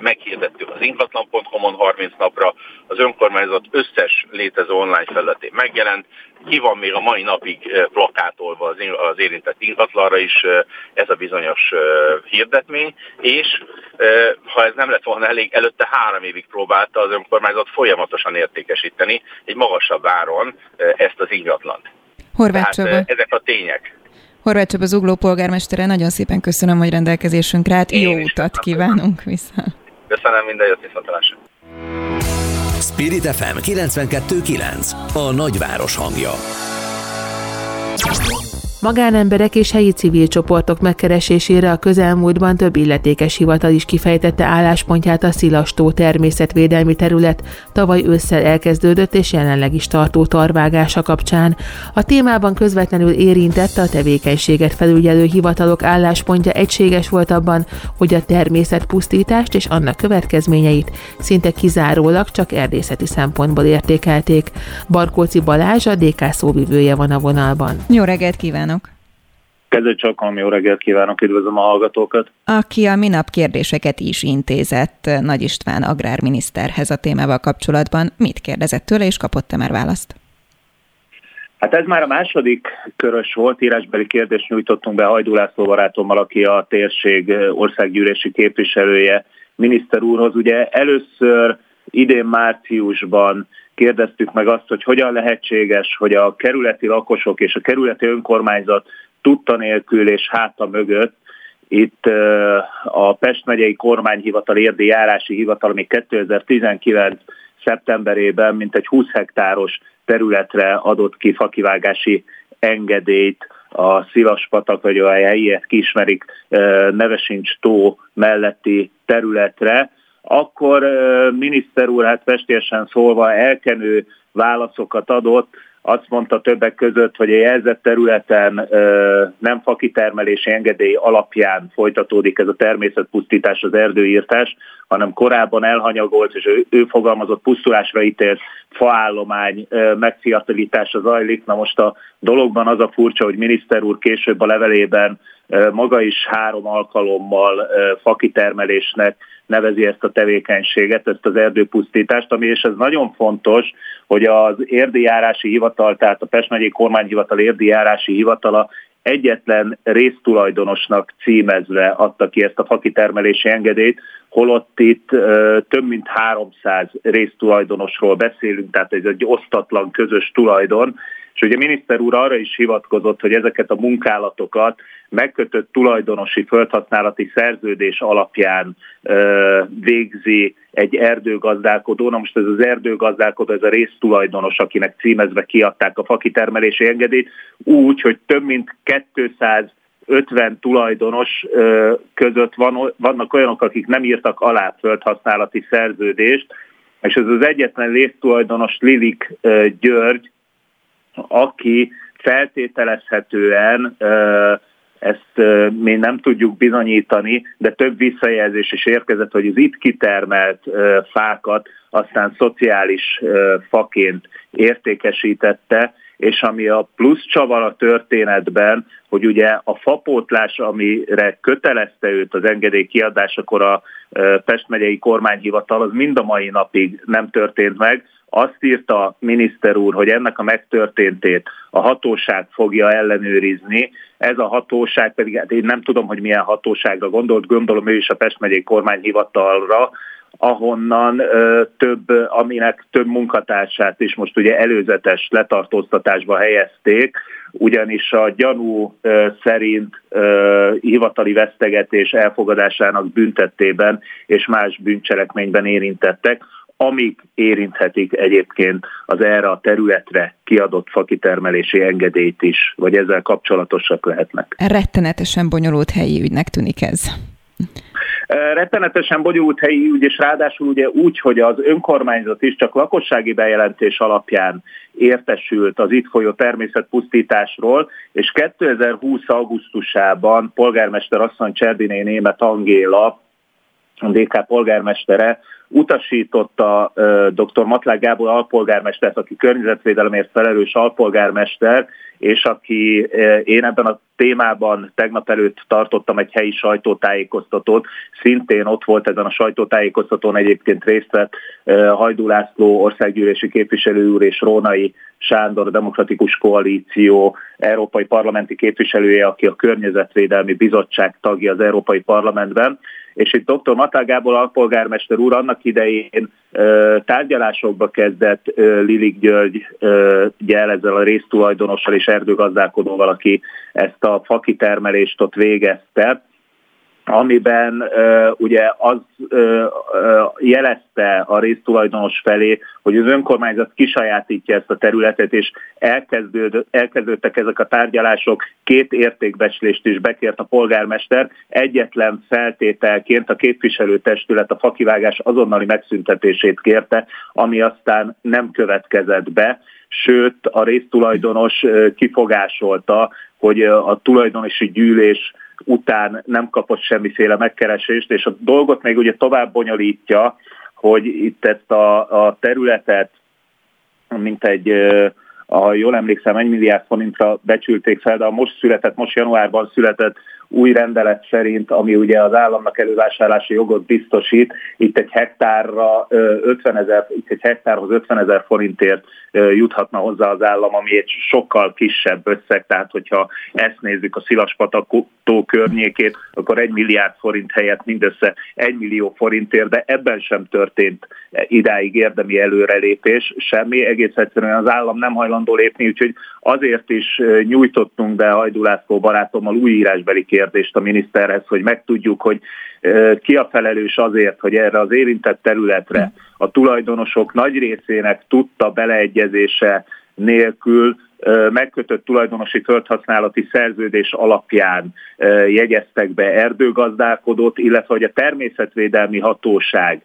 meghirdettük az ingatlan.com-on 30 napra, az önkormányzat összes létező online felületén megjelent, ki van még a mai napig eh, plakátolva az érintett ingatlanra is eh, ez a bizonyos eh, hirdetmény, és ha ez nem lett volna elég, előtte három évig próbálta az önkormányzat folyamatosan értékesíteni egy magasabb áron ezt az ingatlant. Horváth Tehát ezek a tények. Horváth Csaba Zugló polgármestere, nagyon szépen köszönöm, hogy rendelkezésünkre állt. Jó utat kívánunk vissza. Köszönöm, minden jót viszontlátásra. Spirit FM 92.9 A nagyváros hangja. Magánemberek és helyi civil csoportok megkeresésére a közelmúltban több illetékes hivatal is kifejtette álláspontját a Szilastó természetvédelmi terület tavaly ősszel elkezdődött és jelenleg is tartó tarvágása kapcsán. A témában közvetlenül érintette a tevékenységet felügyelő hivatalok álláspontja egységes volt abban, hogy a természetpusztítást és annak következményeit szinte kizárólag csak erdészeti szempontból értékelték. Barkóci Balázs a DK szóvivője van a vonalban. Jó reggelt kívánok! Kezdő csak jó reggelt kívánok, üdvözlöm a hallgatókat. Aki a minap kérdéseket is intézett Nagy István agrárminiszterhez a témával kapcsolatban, mit kérdezett tőle, és kapott-e már választ? Hát ez már a második körös volt, írásbeli kérdést nyújtottunk be Hajdú László barátommal, aki a térség országgyűlési képviselője miniszter úrhoz. Ugye először idén márciusban kérdeztük meg azt, hogy hogyan lehetséges, hogy a kerületi lakosok és a kerületi önkormányzat tudta nélkül és háta mögött. Itt a Pest megyei kormányhivatal, érdi járási hivatal, ami 2019 szeptemberében mintegy 20 hektáros területre adott ki fakivágási engedélyt. A Szivaspatak, vagy a helyiet kismerik Nevesincs tó melletti területre, akkor miniszter úr hát festésen szólva elkenő válaszokat adott, azt mondta többek között, hogy a jelzett területen nem fakitermelési engedély alapján folytatódik ez a természetpusztítás, az erdőírtás, hanem korábban elhanyagolt és ő, ő fogalmazott pusztulásra ítélt faállomány megfiatalítása zajlik. Na most a dologban az a furcsa, hogy miniszter úr később a levelében maga is három alkalommal fakitermelésnek nevezi ezt a tevékenységet, ezt az erdőpusztítást, ami és ez nagyon fontos, hogy az érdijárási hivatal, tehát a Pest megyei kormányhivatal érdijárási hivatala egyetlen résztulajdonosnak címezve adta ki ezt a fakitermelési engedélyt, holott itt ö, több mint 300 résztulajdonosról beszélünk, tehát ez egy osztatlan közös tulajdon, ugye miniszter úr arra is hivatkozott, hogy ezeket a munkálatokat megkötött tulajdonosi földhasználati szerződés alapján ö, végzi egy erdőgazdálkodó. Na most ez az erdőgazdálkodó, ez a résztulajdonos, akinek címezve kiadták a fakitermelési engedélyt, úgy, hogy több mint 200 50 tulajdonos között van, vannak olyanok, akik nem írtak alá földhasználati szerződést, és ez az egyetlen résztulajdonos Lilik György, aki feltételezhetően ezt mi nem tudjuk bizonyítani, de több visszajelzés is érkezett, hogy az itt kitermelt fákat aztán szociális faként értékesítette, és ami a plusz csavar a történetben, hogy ugye a fapótlás, amire kötelezte őt az engedély kiadásakor a Pest megyei kormányhivatal, az mind a mai napig nem történt meg, azt írta a miniszter úr, hogy ennek a megtörténtét a hatóság fogja ellenőrizni, ez a hatóság pedig, hát én nem tudom, hogy milyen hatóságra gondolt, gondolom ő is a Pest megyei kormányhivatalra, ahonnan ö, több, aminek több munkatársát is most ugye előzetes letartóztatásba helyezték, ugyanis a gyanú ö, szerint ö, hivatali vesztegetés elfogadásának büntettében és más bűncselekményben érintettek, amik érinthetik egyébként az erre a területre kiadott fakitermelési engedélyt is, vagy ezzel kapcsolatosak lehetnek. Rettenetesen bonyolult helyi ügynek tűnik ez. Rettenetesen bonyolult helyi ügy, és ráadásul ugye úgy, hogy az önkormányzat is csak lakossági bejelentés alapján értesült az itt folyó természetpusztításról, és 2020. augusztusában polgármester asszony Cserdiné Német Angéla, a DK polgármestere utasította dr. Matlák Gábor alpolgármestert, aki környezetvédelemért felelős alpolgármester, és aki én ebben a témában tegnap előtt tartottam egy helyi sajtótájékoztatót, szintén ott volt ezen a sajtótájékoztatón egyébként részt vett Hajdú László országgyűlési képviselő úr és Rónai Sándor Demokratikus Koalíció európai parlamenti képviselője, aki a Környezetvédelmi Bizottság tagja az Európai Parlamentben, és itt dr. Matál Gábor alpolgármester úr annak idején tárgyalásokba kezdett Lilik György gyel ezzel a résztulajdonossal és erdőgazdálkodóval, aki ezt a fakitermelést ott végezte, amiben ugye az uh, jelezte a résztulajdonos felé, hogy az önkormányzat kisajátítja ezt a területet, és elkezdődtek ezek a tárgyalások, két értékbecslést is bekért a polgármester, egyetlen feltételként a képviselőtestület a fakivágás azonnali megszüntetését kérte, ami aztán nem következett be, sőt a résztulajdonos kifogásolta, hogy a tulajdonosi gyűlés után nem kapott semmiféle megkeresést, és a dolgot még ugye tovább bonyolítja, hogy itt ezt a, a területet, mint egy, ha jól emlékszem, 1 milliárd forintra becsülték fel, de a most született, most januárban született új rendelet szerint, ami ugye az államnak elővásárlási jogot biztosít, itt egy hektárra 50 ezer, itt egy hektárhoz 50 ezer forintért juthatna hozzá az állam, ami egy sokkal kisebb összeg, tehát hogyha ezt nézzük a Szilaspatakó környékét, akkor egy milliárd forint helyett mindössze egy millió forintért, de ebben sem történt idáig érdemi előrelépés, semmi, egész egyszerűen az állam nem hajlandó lépni, úgyhogy azért is nyújtottunk be Hajdú László barátommal új írásbeli kérdést a miniszterhez, hogy megtudjuk, hogy ki a felelős azért, hogy erre az érintett területre a tulajdonosok nagy részének tudta beleegyezése nélkül megkötött tulajdonosi földhasználati szerződés alapján jegyeztek be erdőgazdálkodót, illetve hogy a természetvédelmi hatóság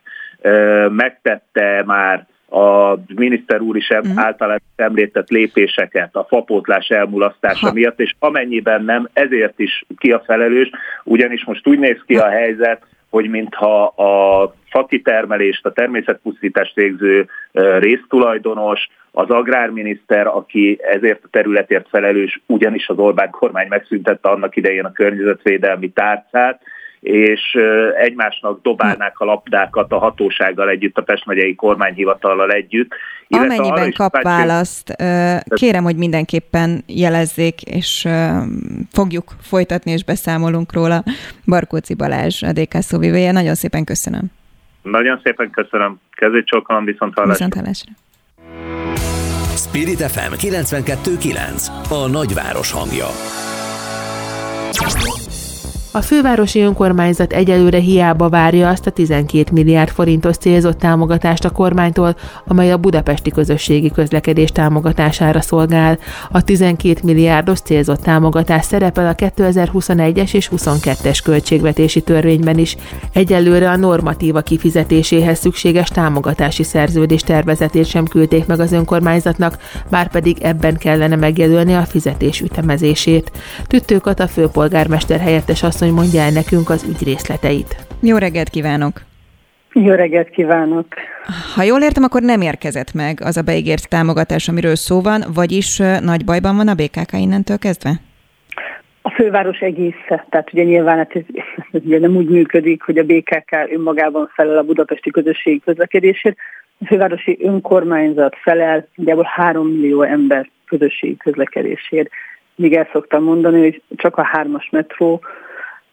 megtette már a miniszter úr is uh-huh. általán említett lépéseket a fapótlás elmulasztása ha. miatt, és amennyiben nem, ezért is ki a felelős, ugyanis most úgy néz ki a helyzet, hogy mintha a fakitermelést, a természetpusztítást végző résztulajdonos, az agrárminiszter, aki ezért a területért felelős, ugyanis az Orbán kormány megszüntette annak idején a környezetvédelmi tárcát, és egymásnak dobálnák a labdákat a hatósággal együtt, a Pest megyei kormányhivatallal együtt. Amennyiben kap választ, kérem, hogy mindenképpen jelezzék, és fogjuk folytatni, és beszámolunk róla. Barkóci Balázs, a DK szóvivője. Nagyon szépen köszönöm. Nagyon szépen köszönöm. Kezét csokolom, viszont hallásra. Viszont hallásra. Spirit FM 92.9 A nagyváros hangja. A fővárosi önkormányzat egyelőre hiába várja azt a 12 milliárd forintos célzott támogatást a kormánytól, amely a budapesti közösségi közlekedés támogatására szolgál. A 12 milliárdos célzott támogatás szerepel a 2021-es és 22-es költségvetési törvényben is. Egyelőre a normatíva kifizetéséhez szükséges támogatási szerződés tervezetét sem küldték meg az önkormányzatnak, már pedig ebben kellene megjelölni a fizetés ütemezését. Tüttőkat a főpolgármester helyettes azt asszony mondja el nekünk az ügy részleteit. Jó reggelt kívánok! Jó reggelt kívánok! Ha jól értem, akkor nem érkezett meg az a beígért támogatás, amiről szó van, vagyis nagy bajban van a BKK innentől kezdve? A főváros egésze, tehát ugye nyilván hát ez, ez ugye nem úgy működik, hogy a BKK önmagában felel a budapesti közösségi közlekedésért, a fővárosi önkormányzat felel nagyjából 3 millió ember közösségi közlekedésért. Még el szoktam mondani, hogy csak a hármas metró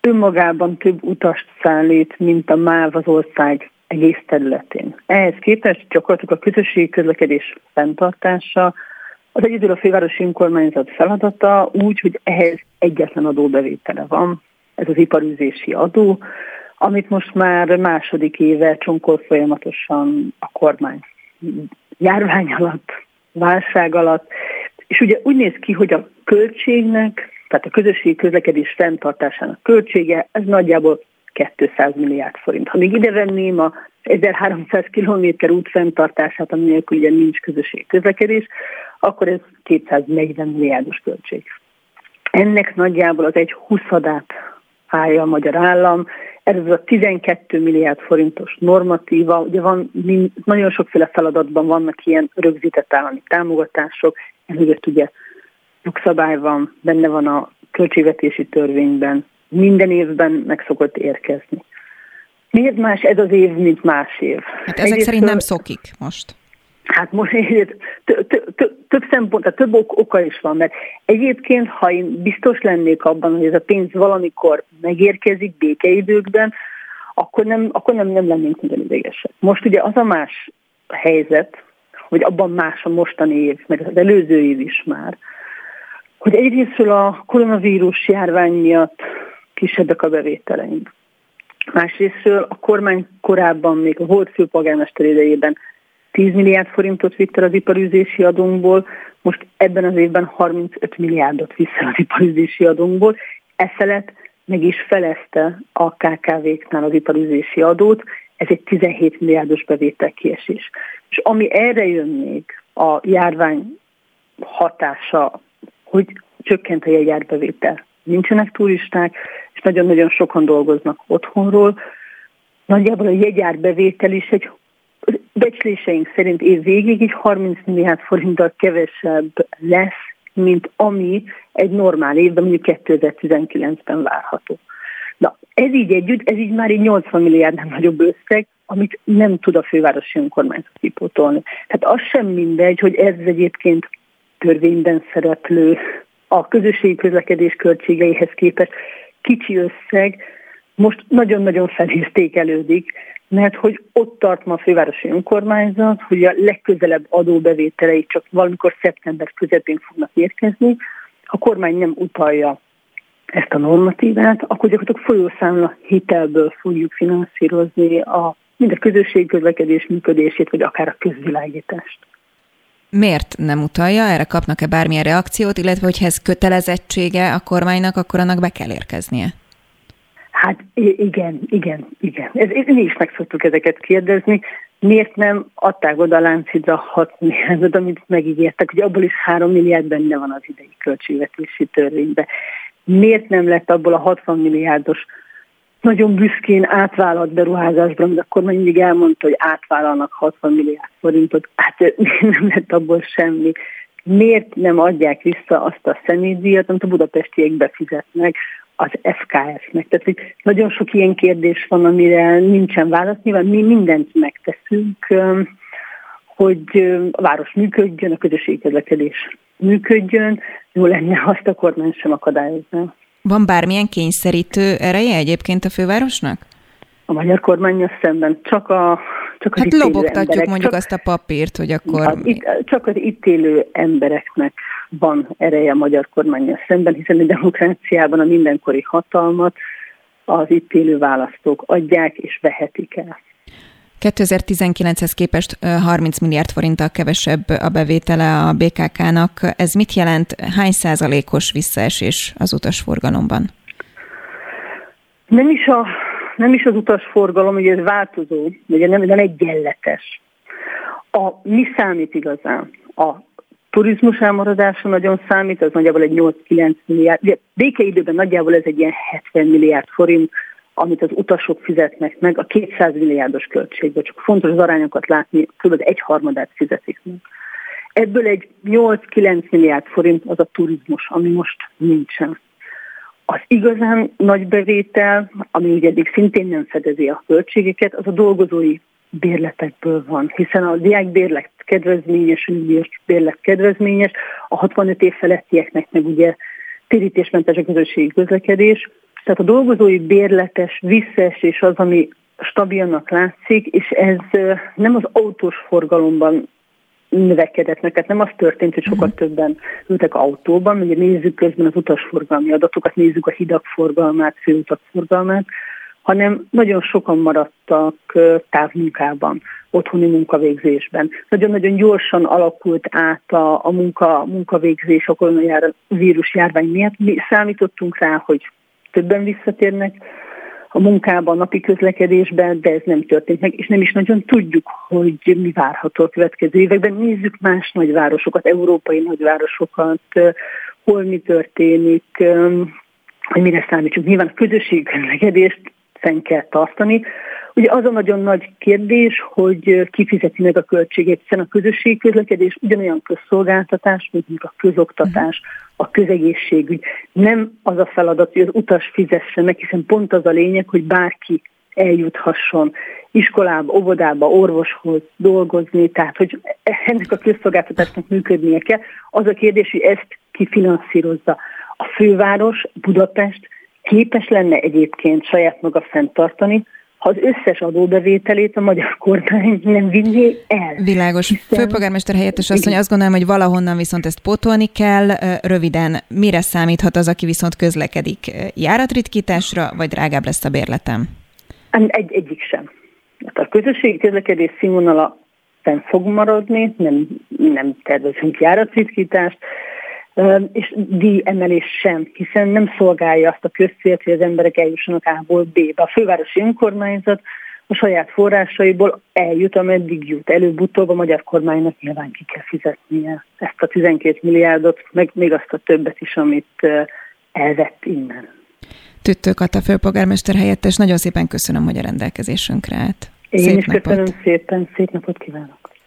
önmagában több utast szállít, mint a MÁV az ország egész területén. Ehhez képest gyakorlatilag a közösségi közlekedés fenntartása az egyedül a fővárosi önkormányzat feladata úgy, hogy ehhez egyetlen adóbevétele van, ez az iparűzési adó, amit most már második éve csonkol folyamatosan a kormány járvány alatt, válság alatt, és ugye úgy néz ki, hogy a költségnek tehát a közösségi közlekedés fenntartásának költsége, ez nagyjából 200 milliárd forint. Ha még ide venném a 1300 kilométer út fenntartását, ami nélkül ugye nincs közösségi közlekedés, akkor ez 240 milliárdos költség. Ennek nagyjából az egy huszadát állja a magyar állam, ez az a 12 milliárd forintos normatíva, ugye van, nagyon sokféle feladatban vannak ilyen rögzített állami támogatások, ez ugye jogszabály van, benne van a költségvetési törvényben, minden évben meg szokott érkezni. Miért más ez az év, mint más év? Hát ezek Egyrészt szerint nem szokik most. Hát most több szempont, tehát több ok, oka is van, mert egyébként, ha én biztos lennék abban, hogy ez a pénz valamikor megérkezik békeidőkben, akkor nem, akkor nem, nem lennénk minden idegesek. Most ugye az a más helyzet, hogy abban más a mostani év, meg az előző év is már, hogy egyrésztről a koronavírus járvány miatt kisebbek a bevételeink. Másrésztről a kormány korábban még a volt főpolgármester idejében 10 milliárd forintot vitt el az iparűzési adónkból, most ebben az évben 35 milliárdot visz el az iparűzési adónkból. Efelett meg is felezte a KKV-knál az iparűzési adót, ez egy 17 milliárdos bevétel kiesés. És ami erre jön még a járvány hatása hogy csökkent a jegyárbevétel. Nincsenek turisták, és nagyon-nagyon sokan dolgoznak otthonról. Nagyjából a jegyárbevétel is egy becsléseink szerint év végig egy 30 milliárd forinttal kevesebb lesz mint ami egy normál évben, mondjuk 2019-ben várható. Na, ez így együtt, ez így már egy 80 milliárd nem nagyobb összeg, amit nem tud a fővárosi önkormányzat kipótolni. Tehát az sem mindegy, hogy ez egyébként törvényben szereplő, a közösségi közlekedés költségeihez képest kicsi összeg, most nagyon-nagyon felértékelődik, mert hogy ott tart ma a fővárosi önkormányzat, hogy a legközelebb adóbevételei csak valamikor szeptember közepén fognak érkezni, a kormány nem utalja ezt a normatívát, akkor gyakorlatilag folyószámla hitelből fogjuk finanszírozni a, mind a közösségi közlekedés működését, vagy akár a közvilágítást. Miért nem utalja? Erre kapnak-e bármilyen reakciót, illetve hogyha ez kötelezettsége a kormánynak, akkor annak be kell érkeznie? Hát igen, igen, igen. Ez, mi is meg szoktuk ezeket kérdezni. Miért nem adták oda a Láncidra 6 milliárdot, amit megígértek, hogy abból is 3 milliárd benne van az idei költségvetési törvénybe. Miért nem lett abból a 60 milliárdos nagyon büszkén átvállalt beruházásban, amit akkor mindig elmondta, hogy átvállalnak 60 milliárd forintot, hát nem lett abból semmi. Miért nem adják vissza azt a személydíjat, amit a budapestiek befizetnek, az FKS-nek. Tehát hogy nagyon sok ilyen kérdés van, amire nincsen válasz. Nyilván mi mindent megteszünk, hogy a város működjön, a közösségi közlekedés működjön. Jó lenne, azt a kormány sem akadályozna. Van bármilyen kényszerítő ereje egyébként a fővárosnak? A magyar kormánya szemben csak a csak az hát lobogtatjuk emberek, mondjuk csak, azt a papírt, hogy akkor... Az, itt, csak az itt élő embereknek van ereje a magyar kormánya szemben, hiszen a demokráciában a mindenkori hatalmat az itt élő választók adják és vehetik el. 2019-hez képest 30 milliárd forinttal kevesebb a bevétele a BKK-nak. Ez mit jelent? Hány százalékos visszaesés az utasforgalomban? Nem is, a, nem is az utasforgalom, ugye ez változó, ugye nem, nem egyenletes. A, mi számít igazán? A turizmus elmaradása nagyon számít, az nagyjából egy 8-9 milliárd. Ugye békeidőben nagyjából ez egy ilyen 70 milliárd forint, amit az utasok fizetnek meg a 200 milliárdos költségbe. Csak fontos az arányokat látni, kb. egy harmadát fizetik meg. Ebből egy 8-9 milliárd forint az a turizmus, ami most nincsen. Az igazán nagy bevétel, ami ugye eddig szintén nem fedezi a költségeket, az a dolgozói bérletekből van, hiszen a diák bérlet kedvezményes, bérlet kedvezményes, a 65 év felettieknek meg ugye térítésmentes a közösségi közlekedés, tehát a dolgozói bérletes visszaesés az, ami stabilnak látszik, és ez nem az autós forgalomban növekedett meg. Tehát nem az történt, hogy sokkal uh-huh. többen ültek autóban, ugye nézzük közben az utasforgalmi adatokat, nézzük a hidak forgalmát, főutak forgalmát, hanem nagyon sokan maradtak távmunkában, otthoni munkavégzésben. Nagyon-nagyon gyorsan alakult át a, a munka, munkavégzés a koronavírus járvány miatt. Mi számítottunk rá, hogy többen visszatérnek a munkába, a napi közlekedésben, de ez nem történt meg, és nem is nagyon tudjuk, hogy mi várható a következő években. Nézzük más nagyvárosokat, európai nagyvárosokat, hol mi történik, hogy mire számítsuk. Nyilván a közösségi közlekedést fenn kell tartani. Ugye az a nagyon nagy kérdés, hogy ki fizeti meg a költséget, hiszen a közösségi közlekedés ugyanolyan közszolgáltatás, mint a közoktatás, a közegészségügy. Nem az a feladat, hogy az utas fizesse meg, hiszen pont az a lényeg, hogy bárki eljuthasson iskolába, óvodába, orvoshoz dolgozni, tehát hogy ennek a közszolgáltatásnak működnie kell. Az a kérdés, hogy ezt ki finanszírozza. A főváros, Budapest képes lenne egyébként saját maga fenntartani, ha az összes adóbevételét a magyar kormány nem vinné el. Világos. Hiszen... Főpolgármester helyettes asszony, azt gondolom, hogy valahonnan viszont ezt pótolni kell. Röviden, mire számíthat az, aki viszont közlekedik? Járatritkításra, vagy drágább lesz a bérletem? Egy, egyik sem. Hát a közösségi közlekedés színvonala fenn fog maradni, nem, nem tervezünk járatritkítást, és díjemelés sem, hiszen nem szolgálja azt a közcélt, hogy az emberek eljussanak A-ból B-be. A fővárosi önkormányzat a saját forrásaiból eljut, ameddig jut. Előbb-utóbb a magyar kormánynak nyilván ki kell fizetnie ezt a 12 milliárdot, meg még azt a többet is, amit elvett innen. Tüttő a főpolgármester helyettes, nagyon szépen köszönöm, hogy a rendelkezésünkre állt. Én szép is napot. köszönöm szépen, szép napot kívánok!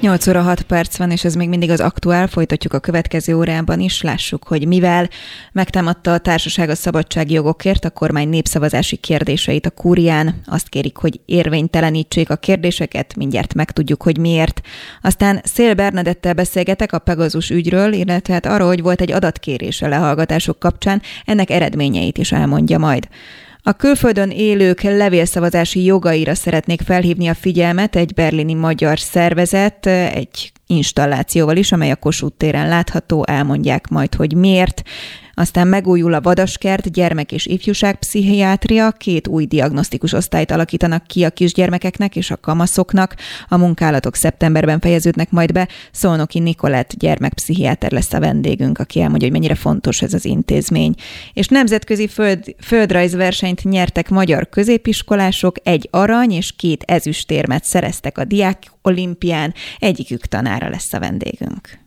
8 óra 6 perc van, és ez még mindig az aktuál, folytatjuk a következő órában is, lássuk, hogy mivel megtámadta a társaság a szabadsági jogokért a kormány népszavazási kérdéseit a kúrián, azt kérik, hogy érvénytelenítsék a kérdéseket, mindjárt megtudjuk, hogy miért. Aztán Szél Bernadettel beszélgetek a Pegazus ügyről, illetve hát arról, hogy volt egy adatkérés a lehallgatások kapcsán, ennek eredményeit is elmondja majd. A külföldön élők levélszavazási jogaira szeretnék felhívni a figyelmet egy berlini magyar szervezet, egy installációval is, amely a Kossuth téren látható, elmondják majd, hogy miért. Aztán megújul a Vadaskert, gyermek- és ifjúságpszichiátria, két új diagnosztikus osztályt alakítanak ki a kisgyermekeknek és a kamaszoknak. A munkálatok szeptemberben fejeződnek majd be. Szolnoki Nikolett gyermekpszichiáter lesz a vendégünk, aki elmondja, hogy mennyire fontos ez az intézmény. És nemzetközi föld, földrajzversenyt nyertek magyar középiskolások, egy arany és két ezüstérmet szereztek a diák olimpián, egyikük tanára lesz a vendégünk.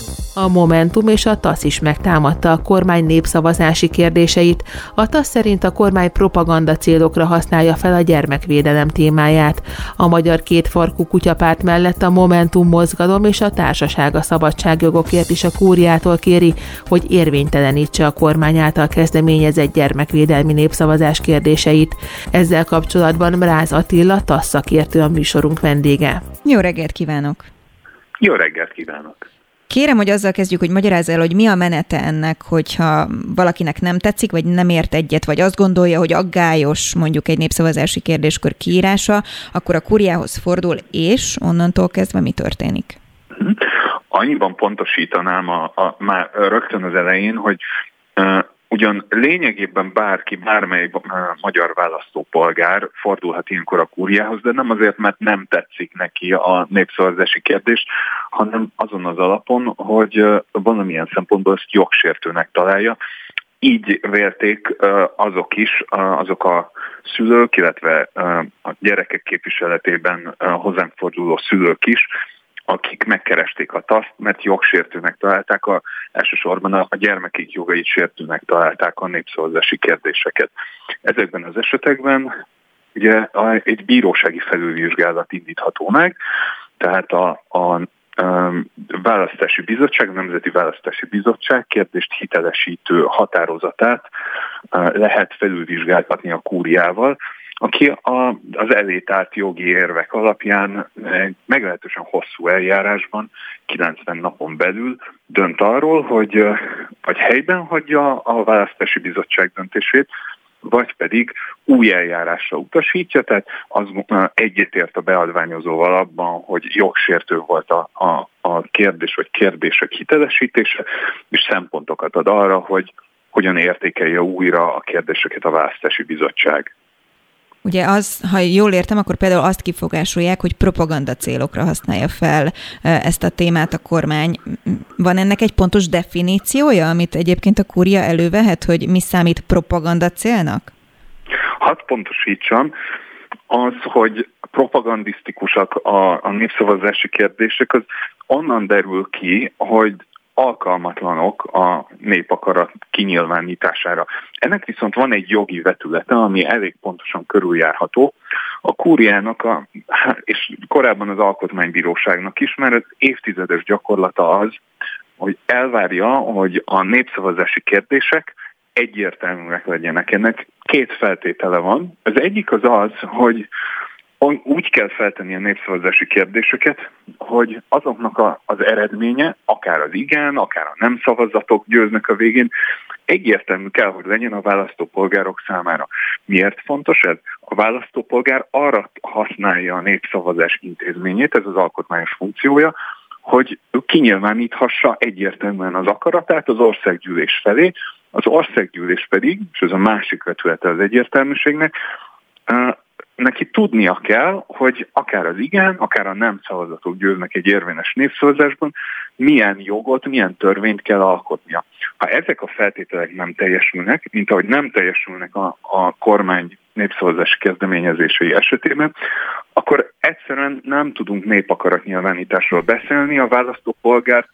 A Momentum és a TASZ is megtámadta a kormány népszavazási kérdéseit. A TASZ szerint a kormány propaganda célokra használja fel a gyermekvédelem témáját. A magyar kétfarkú kutyapárt mellett a Momentum mozgalom és a Társaság a szabadságjogokért is a kúriától kéri, hogy érvénytelenítse a kormány által kezdeményezett gyermekvédelmi népszavazás kérdéseit. Ezzel kapcsolatban Mráz Attila, TASZ szakértő a műsorunk vendége. Jó reggelt kívánok! Jó reggelt kívánok! Kérem, hogy azzal kezdjük, hogy magyarázz el, hogy mi a menete ennek, hogyha valakinek nem tetszik, vagy nem ért egyet, vagy azt gondolja, hogy aggályos mondjuk egy népszavazási kérdéskör kiírása, akkor a kuriához fordul, és onnantól kezdve mi történik? Annyiban pontosítanám a, a, már rögtön az elején, hogy Ugyan lényegében bárki, bármely magyar választópolgár fordulhat ilyenkor a kúriához, de nem azért, mert nem tetszik neki a népszavazási kérdés, hanem azon az alapon, hogy valamilyen szempontból ezt jogsértőnek találja. Így vélték azok is, azok a szülők, illetve a gyerekek képviseletében hozzánk forduló szülők is, akik megkeresték a TASZ, mert jogsértőnek találták, a, elsősorban a, a gyermekek jogait sértőnek találták a népszavazási kérdéseket. Ezekben az esetekben ugye a, egy bírósági felülvizsgálat indítható meg, tehát a, a választási bizottság, Nemzeti Választási Bizottság kérdést hitelesítő határozatát lehet felülvizsgáltatni a kúriával, aki a, az elétárt jogi érvek alapján meglehetősen hosszú eljárásban, 90 napon belül dönt arról, hogy vagy helyben hagyja a választási bizottság döntését, vagy pedig új eljárásra utasítja, tehát az egyetért a beadványozóval abban, hogy jogsértő volt a, a, a kérdés vagy kérdések hitelesítése, és szempontokat ad arra, hogy hogyan értékelje újra a kérdéseket a választási bizottság. Ugye az, ha jól értem, akkor például azt kifogásolják, hogy propaganda célokra használja fel ezt a témát a kormány. Van ennek egy pontos definíciója, amit egyébként a kúria elővehet, hogy mi számít propaganda célnak? Hadd pontosítsam, az, hogy propagandisztikusak a, a népszavazási kérdések, az onnan derül ki, hogy alkalmatlanok a népakarat kinyilvánítására. Ennek viszont van egy jogi vetülete, ami elég pontosan körüljárható. A kúriának, a, és korábban az alkotmánybíróságnak is, mert az évtizedes gyakorlata az, hogy elvárja, hogy a népszavazási kérdések egyértelműek legyenek. Ennek két feltétele van. Az egyik az az, hogy úgy kell feltenni a népszavazási kérdéseket, hogy azoknak a, az eredménye, akár az igen, akár a nem szavazatok győznek a végén, egyértelmű kell, hogy legyen a választópolgárok számára. Miért fontos ez? A választópolgár arra használja a népszavazás intézményét, ez az alkotmányos funkciója, hogy kinyilváníthassa egyértelműen az akaratát az országgyűlés felé, az országgyűlés pedig, és ez a másik vetülete az egyértelműségnek, neki tudnia kell, hogy akár az igen, akár a nem szavazatok győznek egy érvényes népszavazásban, milyen jogot, milyen törvényt kell alkotnia. Ha ezek a feltételek nem teljesülnek, mint ahogy nem teljesülnek a, a kormány népszavazási kezdeményezései esetében, akkor egyszerűen nem tudunk népakaratnyilvánításról beszélni, a választópolgárt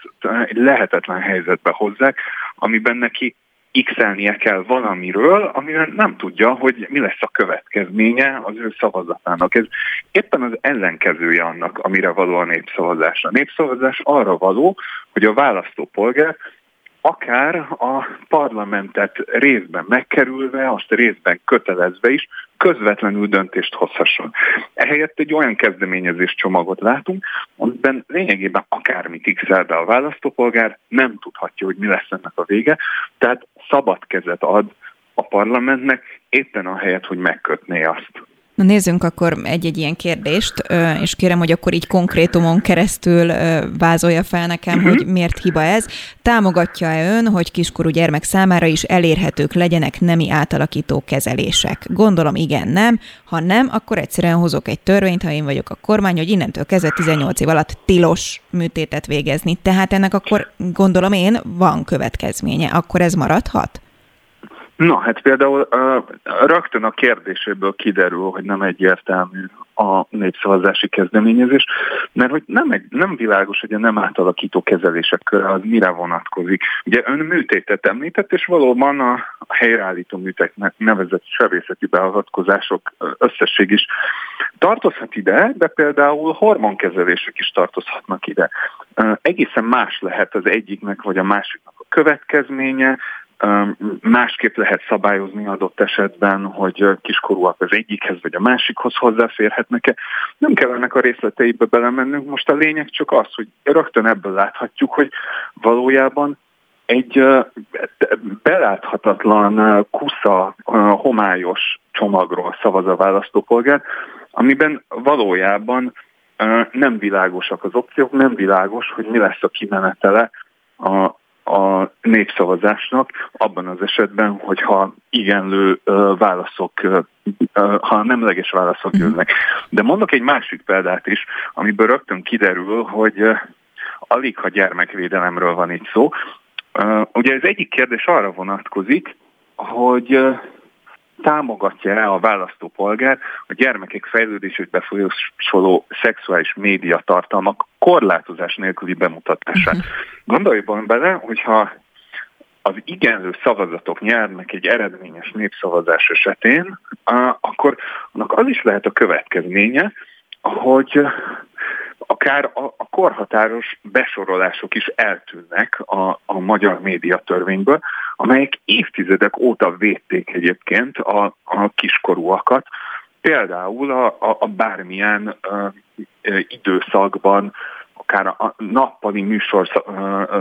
egy lehetetlen helyzetbe hozzák, amiben neki x kell valamiről, amivel nem tudja, hogy mi lesz a következménye az ő szavazatának. Ez éppen az ellenkezője annak, amire való a népszavazás. A népszavazás arra való, hogy a választópolgár akár a parlamentet részben megkerülve, azt részben kötelezve is közvetlenül döntést hozhasson. Ehelyett egy olyan kezdeményezés csomagot látunk, amiben lényegében akármit x be a választópolgár, nem tudhatja, hogy mi lesz ennek a vége, tehát szabad kezet ad a parlamentnek, éppen a helyet, hogy megkötné azt. Na nézzünk akkor egy-egy ilyen kérdést, és kérem, hogy akkor így konkrétumon keresztül vázolja fel nekem, uh-huh. hogy miért hiba ez. Támogatja-e ön, hogy kiskorú gyermek számára is elérhetők legyenek nemi átalakító kezelések? Gondolom igen, nem. Ha nem, akkor egyszerűen hozok egy törvényt, ha én vagyok a kormány, hogy innentől kezdve 18 év alatt tilos műtétet végezni. Tehát ennek akkor gondolom én van következménye. Akkor ez maradhat? Na, hát például uh, rögtön a kérdéséből kiderül, hogy nem egyértelmű a népszavazási kezdeményezés, mert hogy nem, egy, nem világos, hogy a nem átalakító kezelések köre az mire vonatkozik. Ugye ön műtétet említett, és valóban a, helyreállító műteknek nevezett sebészeti beavatkozások összesség is tartozhat ide, de például hormonkezelések is tartozhatnak ide. Egészen más lehet az egyiknek vagy a másiknak a következménye, Másképp lehet szabályozni adott esetben, hogy kiskorúak az egyikhez vagy a másikhoz hozzáférhetnek-e. Nem kell ennek a részleteibe belemennünk. Most a lényeg csak az, hogy rögtön ebből láthatjuk, hogy valójában egy beláthatatlan, kusza, homályos csomagról szavaz a választópolgár, amiben valójában nem világosak az opciók, nem világos, hogy mi lesz a kimenetele a népszavazásnak abban az esetben, hogyha igenlő válaszok, ha nemleges válaszok mhm. jönnek. De mondok egy másik példát is, amiből rögtön kiderül, hogy alig ha gyermekvédelemről van itt szó. Ugye az egyik kérdés arra vonatkozik, hogy támogatja-e a választópolgár a gyermekek fejlődését befolyásoló szexuális média tartalmak korlátozás nélküli bemutatását. Uh-huh. Gondoljban bele, hogyha az igenlő szavazatok nyernek egy eredményes népszavazás esetén, akkor annak az is lehet a következménye, hogy akár a, a korhatáros besorolások is eltűnnek a, a magyar médiatörvényből, amelyek évtizedek óta védték egyébként a, a kiskorúakat, például a, a, a bármilyen uh, időszakban akár a nappali műsor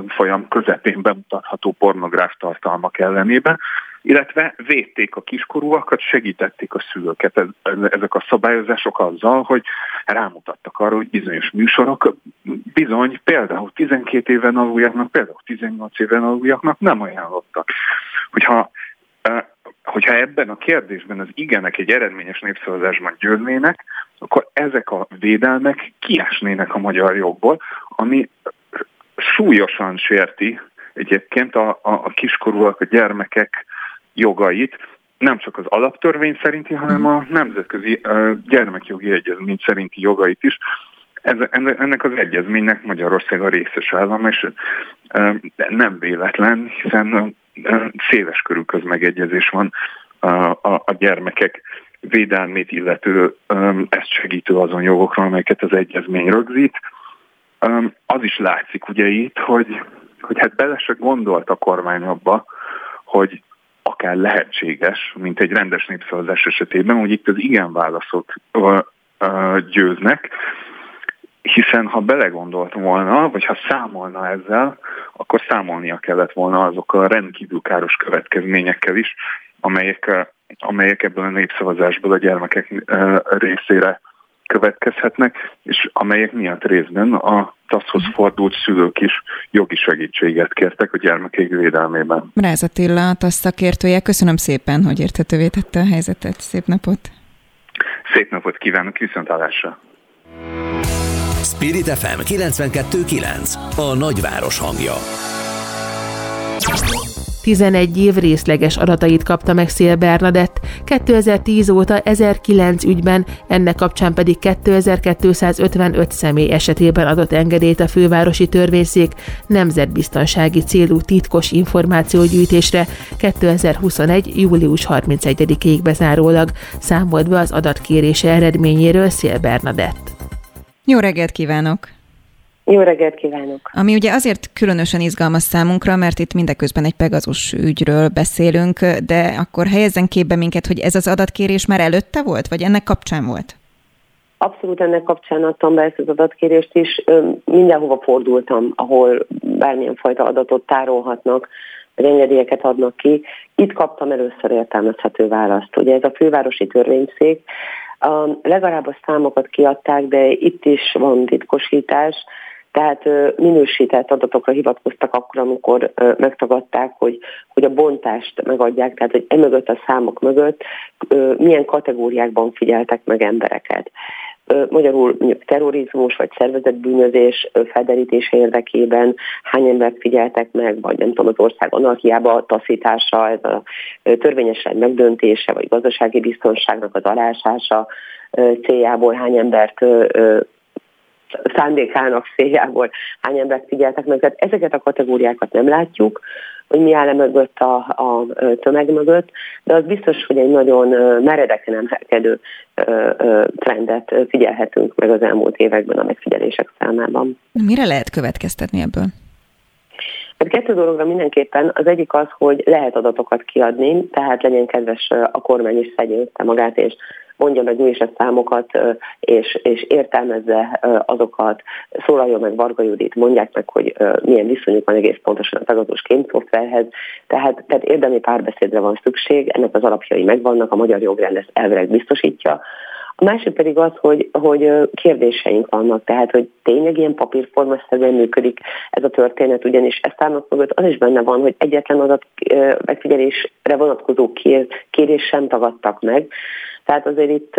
folyam közepén bemutatható pornográf tartalmak ellenében, illetve védték a kiskorúakat, segítették a szülőket ezek a szabályozások azzal, hogy rámutattak arra, hogy bizonyos műsorok bizony például 12 éven aluljaknak, például 18 éven aluljaknak nem ajánlottak. Hogyha hogyha ebben a kérdésben az igenek egy eredményes népszavazásban győznének, akkor ezek a védelmek kiesnének a magyar jogból, ami súlyosan sérti egyébként a, a, a kiskorúak, a gyermekek jogait, nem csak az alaptörvény szerinti, hanem a nemzetközi uh, gyermekjogi egyezmény szerinti jogait is. Ez, ennek az egyezménynek Magyarország a részes állam, és nem véletlen, hiszen széles körű közmegegyezés van a, a, gyermekek védelmét illető, ezt segítő azon jogokról, amelyeket az egyezmény rögzít. Az is látszik ugye itt, hogy, hogy hát bele se gondolt a kormány abba, hogy akár lehetséges, mint egy rendes népszavazás esetében, hogy itt az igen válaszok győznek, hiszen ha belegondolt volna, vagy ha számolna ezzel, akkor számolnia kellett volna azokkal a rendkívül káros következményekkel is, amelyek amelyek ebből a népszavazásból a gyermekek részére következhetnek, és amelyek miatt részben a TASZ-hoz fordult szülők is jogi segítséget kértek a gyermekek védelmében. Mráz Attila, a TASZ szakértője, köszönöm szépen, hogy érthetővé tette a helyzetet. Szép napot! Szép napot! napot kívánok, viszontlátásra! Spirit FM 92.9 A nagyváros hangja 11 év részleges adatait kapta meg Szél Bernadett, 2010 óta 1009 ügyben, ennek kapcsán pedig 2255 személy esetében adott engedélyt a fővárosi törvényszék nemzetbiztonsági célú titkos információgyűjtésre 2021. július 31-ig bezárólag számolt be az adatkérése eredményéről Szél Bernadett. Jó reggelt kívánok! Jó reggelt kívánok! Ami ugye azért különösen izgalmas számunkra, mert itt mindeközben egy Pegazus ügyről beszélünk, de akkor helyezzen képbe minket, hogy ez az adatkérés már előtte volt, vagy ennek kapcsán volt? Abszolút ennek kapcsán adtam be ezt az adatkérést is. Mindenhova fordultam, ahol bármilyen fajta adatot tárolhatnak, vagy engedélyeket adnak ki. Itt kaptam először értelmezhető választ. Ugye ez a fővárosi törvényszék, legalább a számokat kiadták, de itt is van titkosítás, tehát minősített adatokra hivatkoztak akkor, amikor megtagadták, hogy, hogy a bontást megadják, tehát hogy emögött a számok mögött milyen kategóriákban figyeltek meg embereket. Magyarul terrorizmus vagy szervezetbűnözés felderítése érdekében hány embert figyeltek meg, vagy nem tudom, az ország anarchiába taszítása, ez a törvényesen megdöntése, vagy gazdasági biztonságnak az alásása céljából hány embert szándékának céljából hány embert figyeltek meg. Tehát ezeket a kategóriákat nem látjuk, hogy mi áll mögött a, a tömeg mögött, de az biztos, hogy egy nagyon meredeken emelkedő trendet figyelhetünk meg az elmúlt években a megfigyelések számában. Mire lehet következtetni ebből? Hát kettő dologra mindenképpen. Az egyik az, hogy lehet adatokat kiadni, tehát legyen kedves a kormány is szedje magát, és mondja meg ő is a számokat, és, és értelmezze azokat, szólaljon meg Varga Judit, mondják meg, hogy milyen viszonyuk van egész pontosan a tagadós kémszoftverhez, tehát, tehát érdemi párbeszédre van szükség, ennek az alapjai megvannak, a magyar jogrend ezt elvileg biztosítja, a másik pedig az, hogy, hogy kérdéseink vannak, tehát hogy tényleg ilyen papírformaszerűen működik ez a történet, ugyanis ezt állnak mögött az is benne van, hogy egyetlen adat megfigyelésre vonatkozó kér, kérés sem tagadtak meg. Tehát azért itt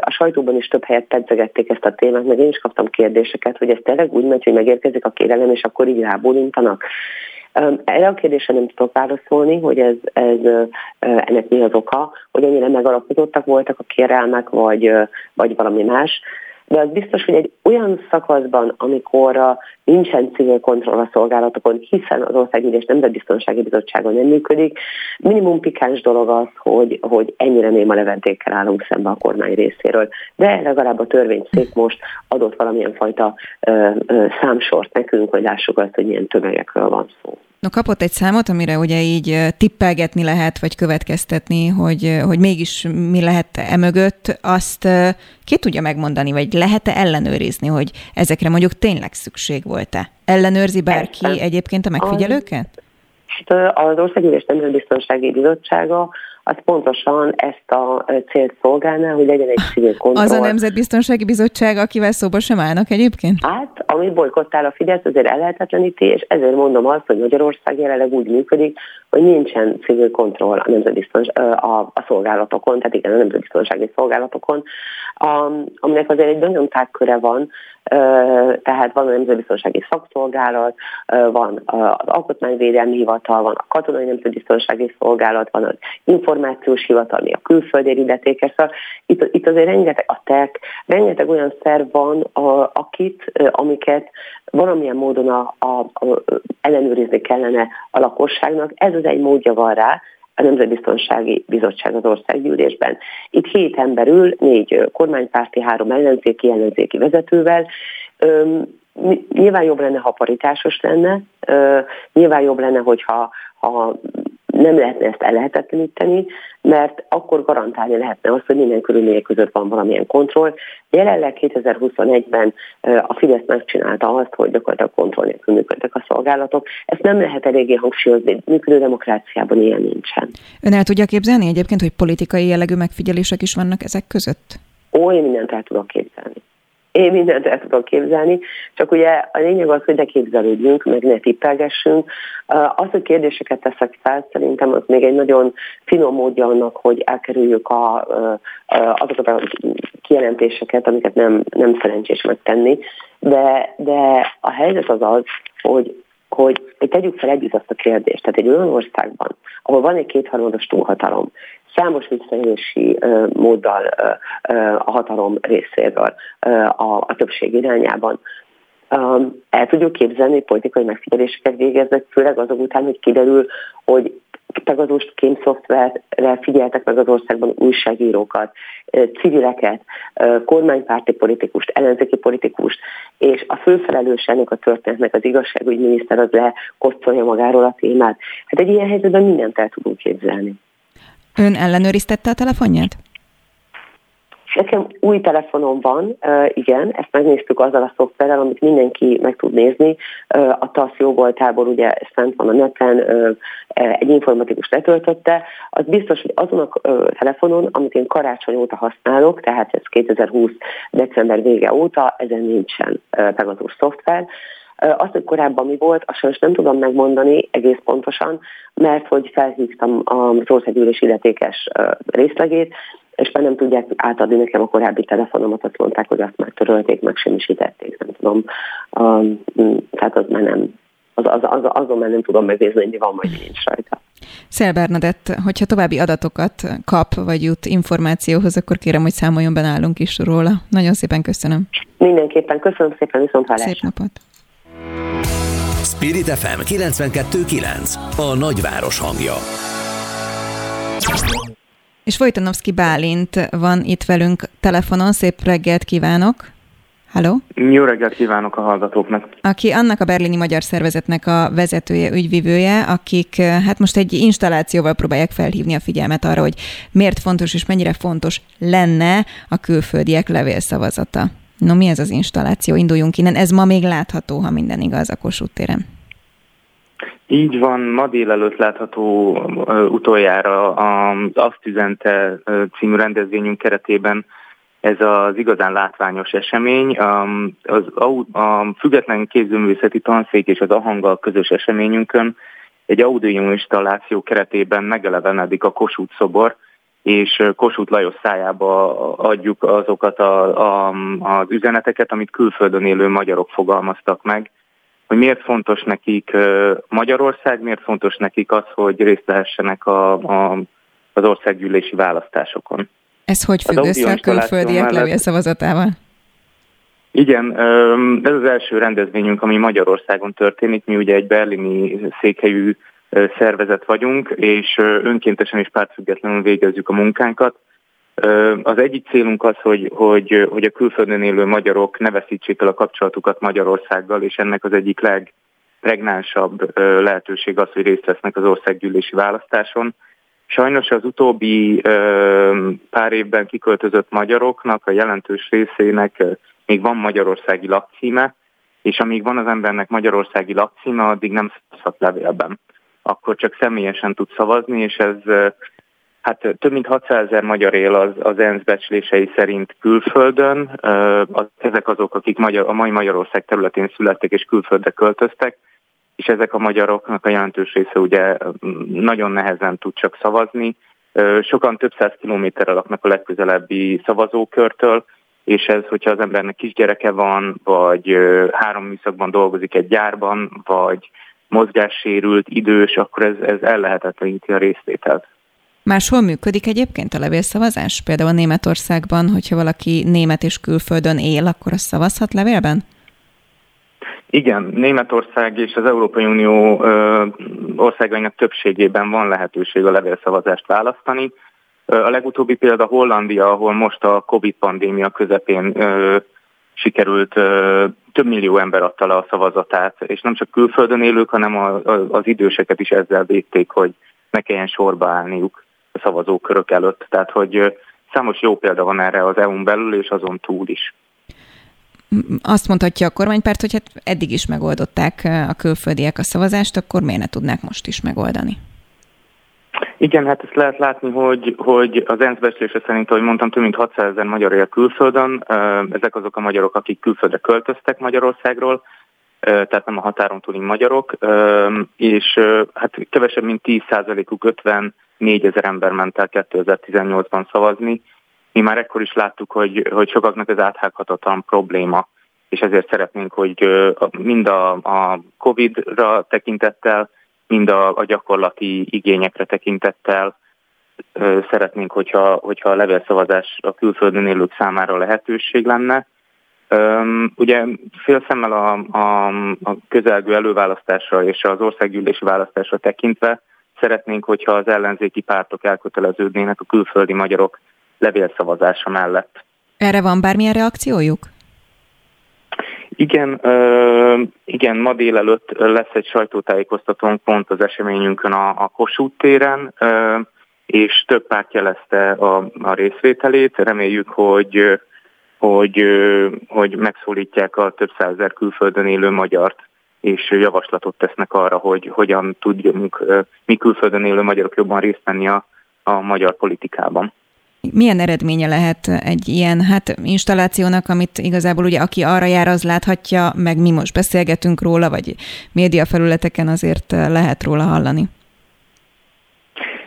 a sajtóban is több helyet pedzegették ezt a témát, meg én is kaptam kérdéseket, hogy ez tényleg úgy megy, hogy megérkezik a kérelem, és akkor így rábólintanak. Erre a kérdésre nem tudok válaszolni, hogy ez, ez, ennek mi az oka, hogy ennyire megalapozottak voltak a kérelmek, vagy, vagy valami más de az biztos, hogy egy olyan szakaszban, amikor nincsen civil kontroll a szolgálatokon, hiszen az Országgyűlés Nemzetbiztonsági Bizottsága nem működik, minimum pikáns dolog az, hogy, hogy ennyire néma leventékkel állunk szembe a kormány részéről. De legalább a törvényszék most adott valamilyen fajta ö, ö, számsort nekünk, hogy lássuk azt, hogy milyen tömegekről van szó. No, kapott egy számot, amire ugye így tippelgetni lehet, vagy következtetni, hogy, hogy mégis mi lehet emögött, azt ki tudja megmondani, vagy lehet-e ellenőrizni, hogy ezekre mondjuk tényleg szükség volt-e? Ellenőrzi bárki Persze. egyébként a megfigyelőket? Hát az Országgyűlés Nemzetbiztonsági Bizottsága az pontosan ezt a célt szolgálná, hogy legyen egy civil kontroll. Az a Nemzetbiztonsági Bizottság, akivel szóba sem állnak egyébként? Hát, ami bolykottál a Fidesz, azért ellehetetleníti, és ezért mondom azt, hogy Magyarország jelenleg úgy működik, hogy nincsen civil kontroll a, nemzetbiztons, a, a szolgálatokon, tehát igen, a nemzetbiztonsági szolgálatokon, a, aminek azért egy nagyon tágköre van, tehát van a Nemzetbiztonsági Szakszolgálat, van az Alkotmányvédelmi Hivatal, van a Katonai Nemzetbiztonsági Szolgálat, van az Információs Hivatal, ami a külföldi illetékes. Szóval itt, itt azért rengeteg a TEK, rengeteg olyan szerv van, akit, amiket valamilyen módon a, a, a, ellenőrizni kellene a lakosságnak. Ez az egy módja van rá, a Nemzetbiztonsági Bizottság az országgyűlésben. Itt hét ember ül, négy kormánypárti, három ellenzéki, ellenzéki vezetővel. Nyilván jobb lenne, ha paritásos lenne, nyilván jobb lenne, hogyha ha nem lehetne ezt ellehetetleníteni, mert akkor garantálni lehetne azt, hogy minden körülmények között van valamilyen kontroll. Jelenleg 2021-ben a Fidesz megcsinálta azt, hogy gyakorlatilag kontroll nélkül működtek a szolgálatok. Ezt nem lehet eléggé hangsúlyozni, működő demokráciában ilyen nincsen. Ön el tudja képzelni egyébként, hogy politikai jellegű megfigyelések is vannak ezek között? Ó, én mindent el tudok képzelni. Én mindent el tudok képzelni, csak ugye a lényeg az, hogy ne képzelődjünk, meg ne tippelgessünk. Az, hogy kérdéseket teszek fel, szerintem az még egy nagyon finom módja annak, hogy elkerüljük a, azokat a kijelentéseket, amiket nem, nem szerencsés megtenni. De, de a helyzet az az, hogy hogy, tegyük fel együtt azt a kérdést. Tehát egy olyan országban, ahol van egy kétharmados túlhatalom, számos visszaélési uh, móddal uh, a hatalom részéről uh, a, a többség irányában, el tudjuk képzelni, hogy politikai megfigyeléseket végeznek, főleg azok után, hogy kiderül, hogy Pegazus kémszoftverre figyeltek meg az országban újságírókat, civileket, kormánypárti politikust, ellenzéki politikust, és a főfelelős ennek a történetnek az igazságügyminiszter az lekoccolja magáról a témát. Hát egy ilyen helyzetben mindent el tudunk képzelni. Ön ellenőriztette a telefonját? Nekem új telefonom van, igen, ezt megnéztük azzal a szoftverrel, amit mindenki meg tud nézni. A TASZ jogoltából ugye fent van a neten, egy informatikus letöltötte. Az biztos, hogy azon a telefonon, amit én karácsony óta használok, tehát ez 2020. december vége óta, ezen nincsen Pegasus szoftver. Azt, hogy korábban mi volt, azt sajnos nem tudom megmondani egész pontosan, mert hogy felhívtam az országgyűlés illetékes részlegét, és már nem tudják átadni nekem a korábbi telefonomat, azt mondták, hogy azt már törölték, semmisítették, nem tudom. Um, tehát az már nem, az, az, az, azon már nem tudom megnézni, hogy mi van, vagy nincs rajta. Szél Bernadett, hogyha további adatokat kap, vagy jut információhoz, akkor kérem, hogy számoljon be nálunk is róla. Nagyon szépen köszönöm. Mindenképpen köszönöm szépen, viszont hallásra. Szép napot. Spirit FM 92.9 A nagyváros hangja. És Vojtanovszki Bálint van itt velünk telefonon. Szép reggelt kívánok! Halló? Jó reggelt kívánok a hallgatóknak! Aki annak a berlini magyar szervezetnek a vezetője, ügyvivője, akik hát most egy installációval próbálják felhívni a figyelmet arra, hogy miért fontos és mennyire fontos lenne a külföldiek levélszavazata. No, mi ez az installáció? Induljunk innen. Ez ma még látható, ha minden igaz a Kossuth téren. Így van, ma délelőtt látható utoljára az Azt üzente című rendezvényünk keretében ez az igazán látványos esemény. Az, a Független Kézművészeti Tanszék és az Ahanggal közös eseményünkön egy audio installáció keretében megelevenedik a Kossuth szobor, és Kossuth Lajos szájába adjuk azokat a, a, az üzeneteket, amit külföldön élő magyarok fogalmaztak meg, hogy miért fontos nekik Magyarország, miért fontos nekik az, hogy részt lehessenek a, a, az országgyűlési választásokon. Ez hogy függ össze a külföldiek levélszavazatával? Igen, ez az első rendezvényünk, ami Magyarországon történik. Mi ugye egy berlini székhelyű szervezet vagyunk, és önkéntesen és pártfüggetlenül végezzük a munkánkat. Az egyik célunk az, hogy, hogy, hogy a külföldön élő magyarok ne veszítsék el a kapcsolatukat Magyarországgal, és ennek az egyik legpregnánsabb lehetőség az, hogy részt vesznek az országgyűlési választáson. Sajnos az utóbbi pár évben kiköltözött magyaroknak a jelentős részének még van magyarországi lakcíme, és amíg van az embernek magyarországi lakcíme, addig nem szavazhat levélben. Akkor csak személyesen tud szavazni, és ez Hát több mint 600 ezer magyar él az, az ENSZ becslései szerint külföldön. Ezek azok, akik magyar, a mai Magyarország területén születtek és külföldre költöztek, és ezek a magyaroknak a jelentős része ugye nagyon nehezen tud csak szavazni. Sokan több száz kilométerre laknak a legközelebbi szavazókörtől, és ez, hogyha az embernek kisgyereke van, vagy három műszakban dolgozik egy gyárban, vagy mozgássérült, idős, akkor ez, ez ellehetetleníti a részvételt. Máshol működik egyébként a levélszavazás? Például Németországban, hogyha valaki német és külföldön él, akkor az szavazhat levélben? Igen, Németország és az Európai Unió ö, országainak többségében van lehetőség a levélszavazást választani. A legutóbbi példa Hollandia, ahol most a Covid-pandémia közepén ö, sikerült ö, több millió ember adta le a szavazatát, és nem csak külföldön élők, hanem a, a, az időseket is ezzel védték, hogy ne kelljen sorba állniuk szavazókörök előtt. Tehát, hogy számos jó példa van erre az EU-n belül és azon túl is. Azt mondhatja a kormánypárt, hogy hát eddig is megoldották a külföldiek a szavazást, akkor miért ne tudnák most is megoldani? Igen, hát ezt lehet látni, hogy, hogy az ENSZ becslése szerint, ahogy mondtam, több mint 600 ezer magyar él külföldön. Ezek azok a magyarok, akik külföldre költöztek Magyarországról, tehát nem a határon túli magyarok, és hát kevesebb, mint 10%-uk 54 ezer ember ment el 2018-ban szavazni. Mi már ekkor is láttuk, hogy, hogy sokaknak ez áthághatatlan probléma, és ezért szeretnénk, hogy mind a, a COVID-ra tekintettel, mind a, a gyakorlati igényekre tekintettel szeretnénk, hogyha, hogyha a levélszavazás a külföldön élők számára lehetőség lenne. Ugye fél szemmel a, a, a közelgő előválasztásra és az országgyűlési választásra tekintve szeretnénk, hogyha az ellenzéki pártok elköteleződnének a külföldi magyarok levélszavazása mellett. Erre van bármilyen reakciójuk? Igen, uh, igen, ma délelőtt lesz egy sajtótájékoztatónk pont az eseményünkön a, a Kossuth téren, uh, és több párt jelezte a, a részvételét. Reméljük, hogy, hogy, hogy megszólítják a több százezer külföldön élő magyart, és javaslatot tesznek arra, hogy hogyan tudjunk mi külföldön élő magyarok jobban részt venni a, a magyar politikában milyen eredménye lehet egy ilyen hát installációnak, amit igazából ugye aki arra jár, az láthatja, meg mi most beszélgetünk róla, vagy média felületeken azért lehet róla hallani.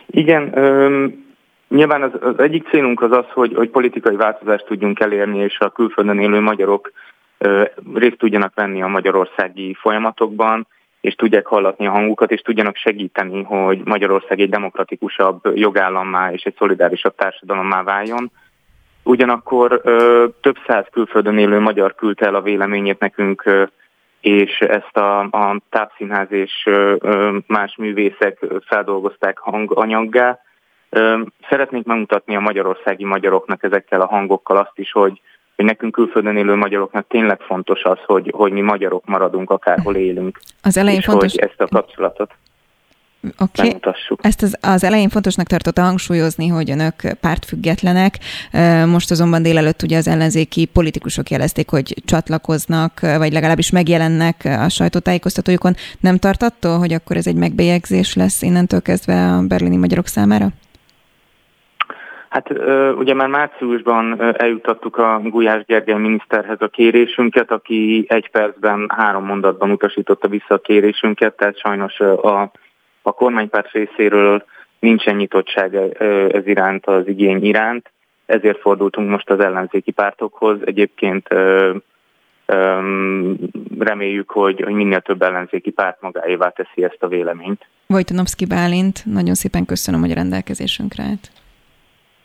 Igen, öm, nyilván az, az egyik célunk az az, hogy, hogy politikai változást tudjunk elérni, és a külföldön élő magyarok ö, részt tudjanak venni a magyarországi folyamatokban, és tudják hallatni a hangukat, és tudjanak segíteni, hogy Magyarország egy demokratikusabb jogállammá és egy szolidárisabb társadalommá váljon. Ugyanakkor ö, több száz külföldön élő magyar küldte el a véleményét nekünk, ö, és ezt a, a tápszínház és ö, más művészek feldolgozták hanganyaggá. Szeretnénk megmutatni a magyarországi magyaroknak ezekkel a hangokkal azt is, hogy hogy nekünk külföldön élő magyaroknak tényleg fontos az, hogy, hogy mi magyarok maradunk, akárhol élünk. Az elején és fontos... hogy ezt a kapcsolatot okay. Ezt az, az elején fontosnak tartotta hangsúlyozni, hogy önök pártfüggetlenek. Most azonban délelőtt ugye az ellenzéki politikusok jelezték, hogy csatlakoznak, vagy legalábbis megjelennek a sajtótájékoztatójukon. Nem tart attól, hogy akkor ez egy megbélyegzés lesz innentől kezdve a berlini magyarok számára? Hát ugye már márciusban eljutattuk a Gulyás Gergely miniszterhez a kérésünket, aki egy percben három mondatban utasította vissza a kérésünket, tehát sajnos a, a kormánypárt részéről nincsen nyitottság ez iránt, az igény iránt, ezért fordultunk most az ellenzéki pártokhoz. Egyébként reméljük, hogy, hogy minél több ellenzéki párt magáévá teszi ezt a véleményt. Vojtanovszki Bálint, nagyon szépen köszönöm, hogy a rendelkezésünkre állt.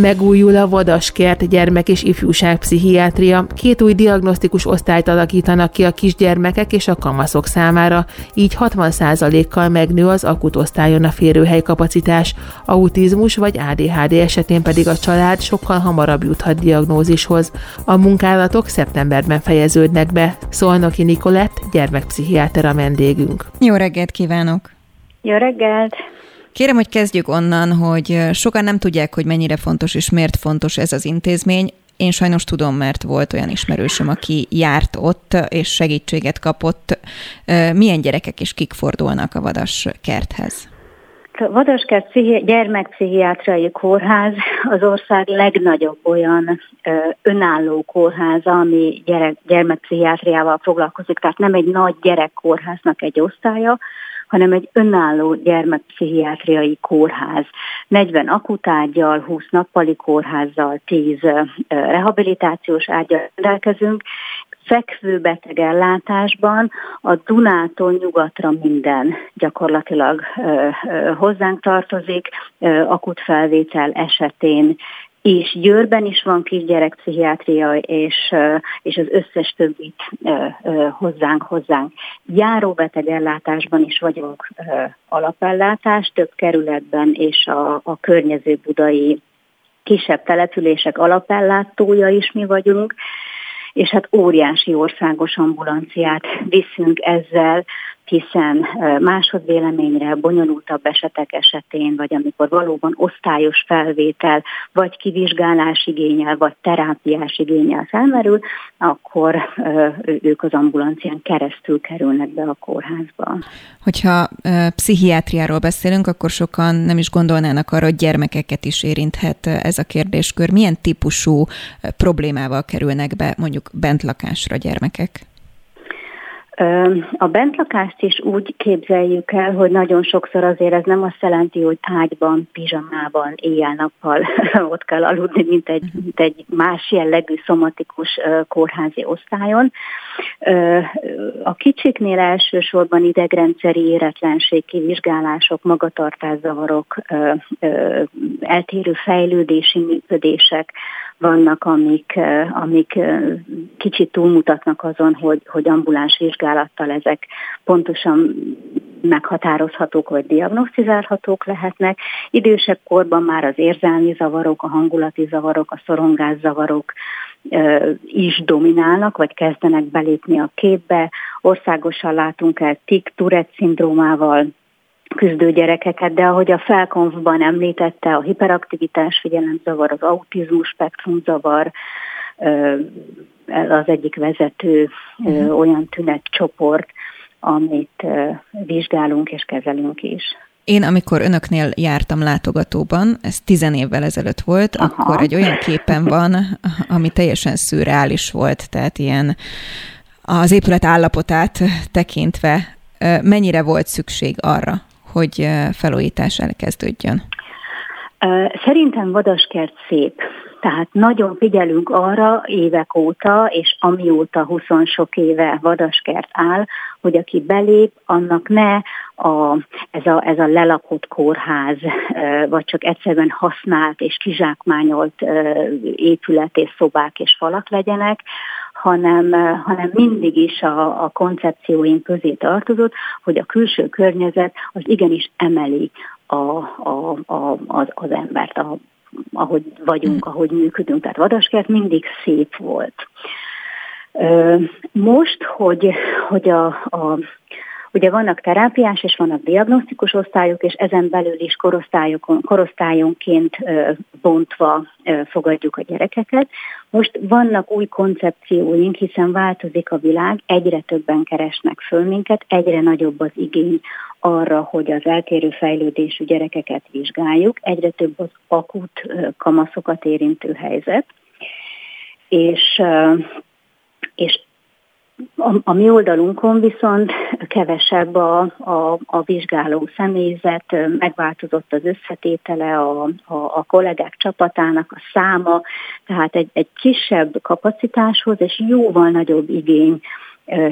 Megújul a Vadaskert gyermek és ifjúság pszichiátria. Két új diagnosztikus osztályt alakítanak ki a kisgyermekek és a kamaszok számára, így 60%-kal megnő az akut osztályon a férőhely kapacitás. Autizmus vagy ADHD esetén pedig a család sokkal hamarabb juthat diagnózishoz. A munkálatok szeptemberben fejeződnek be. Szolnoki Nikolett, gyermekpszichiáter a vendégünk. Jó reggelt kívánok! Jó reggelt! Kérem, hogy kezdjük onnan, hogy sokan nem tudják, hogy mennyire fontos és miért fontos ez az intézmény. Én sajnos tudom, mert volt olyan ismerősöm, aki járt ott, és segítséget kapott. Milyen gyerekek és kik fordulnak a Vadas kerthez? Vadaskert gyermekpszichiátriai kórház az ország legnagyobb olyan önálló kórháza, ami gyerek, gyermekpszichiátriával foglalkozik, tehát nem egy nagy gyerekkórháznak egy osztálya, hanem egy önálló gyermekpszichiátriai kórház. 40 akutágyal, 20 nappali kórházzal, 10 rehabilitációs ágyal rendelkezünk, fekvő betegellátásban a Dunától nyugatra minden gyakorlatilag hozzánk tartozik, akut felvétel esetén és Győrben is van kisgyerekpszichiátria, és, és az összes többit hozzánk, hozzánk. Járóbetegellátásban is vagyunk alapellátás, több kerületben és a, a környező budai kisebb települések alapellátója is mi vagyunk, és hát óriási országos ambulanciát viszünk ezzel hiszen másodvéleményre, bonyolultabb esetek esetén, vagy amikor valóban osztályos felvétel, vagy kivizsgálás igényel, vagy terápiás igényel felmerül, akkor ők az ambulancián keresztül kerülnek be a kórházba. Hogyha pszichiátriáról beszélünk, akkor sokan nem is gondolnának arra, hogy gyermekeket is érinthet ez a kérdéskör. Milyen típusú problémával kerülnek be mondjuk bentlakásra gyermekek? A bentlakást is úgy képzeljük el, hogy nagyon sokszor azért ez nem azt jelenti, hogy ágyban, pizsamában, éjjel-nappal ott kell aludni, mint egy, mint egy más jellegű szomatikus kórházi osztályon. A kicsiknél elsősorban idegrendszeri éretlenség, kivizsgálások, magatartászavarok, eltérő fejlődési működések, vannak, amik, amik kicsit túlmutatnak azon, hogy, hogy ambuláns vizsgálattal ezek pontosan meghatározhatók vagy diagnosztizálhatók lehetnek. Idősebb korban már az érzelmi zavarok, a hangulati zavarok, a szorongászavarok is dominálnak, vagy kezdenek belépni a képbe. Országosan látunk el TIK-Tourette szindrómával küzdő gyerekeket, de ahogy a felkonfban említette, a hiperaktivitás figyelemzavar, az autizmus spektrumzavar, az egyik vezető uh-huh. olyan tünetcsoport, amit vizsgálunk és kezelünk is. Én, amikor önöknél jártam látogatóban, ez tizen évvel ezelőtt volt, Aha. akkor egy olyan képen van, ami teljesen szürreális volt, tehát ilyen az épület állapotát tekintve mennyire volt szükség arra, hogy felújítás elkezdődjön? Szerintem Vadaskert szép. Tehát nagyon figyelünk arra évek óta, és amióta 20 sok éve Vadaskert áll, hogy aki belép, annak ne a, ez, a, ez a lelakott kórház, vagy csak egyszerűen használt és kizsákmányolt épület és szobák és falak legyenek, hanem, hanem mindig is a, a koncepcióink közé tartozott, hogy a külső környezet az igenis emeli a, a, a, az, az embert, a, ahogy vagyunk, ahogy működünk. Tehát Vadaskert mindig szép volt. Most, hogy, hogy a, a Ugye vannak terápiás és vannak diagnosztikus osztályok, és ezen belül is korosztályokon, korosztályonként bontva fogadjuk a gyerekeket. Most vannak új koncepcióink, hiszen változik a világ, egyre többen keresnek föl minket, egyre nagyobb az igény arra, hogy az eltérő fejlődésű gyerekeket vizsgáljuk, egyre több az akut kamaszokat érintő helyzet, és és a, a mi oldalunkon viszont kevesebb a, a, a vizsgáló személyzet, megváltozott az összetétele a, a, a kollégák csapatának a száma, tehát egy, egy kisebb kapacitáshoz és jóval nagyobb igény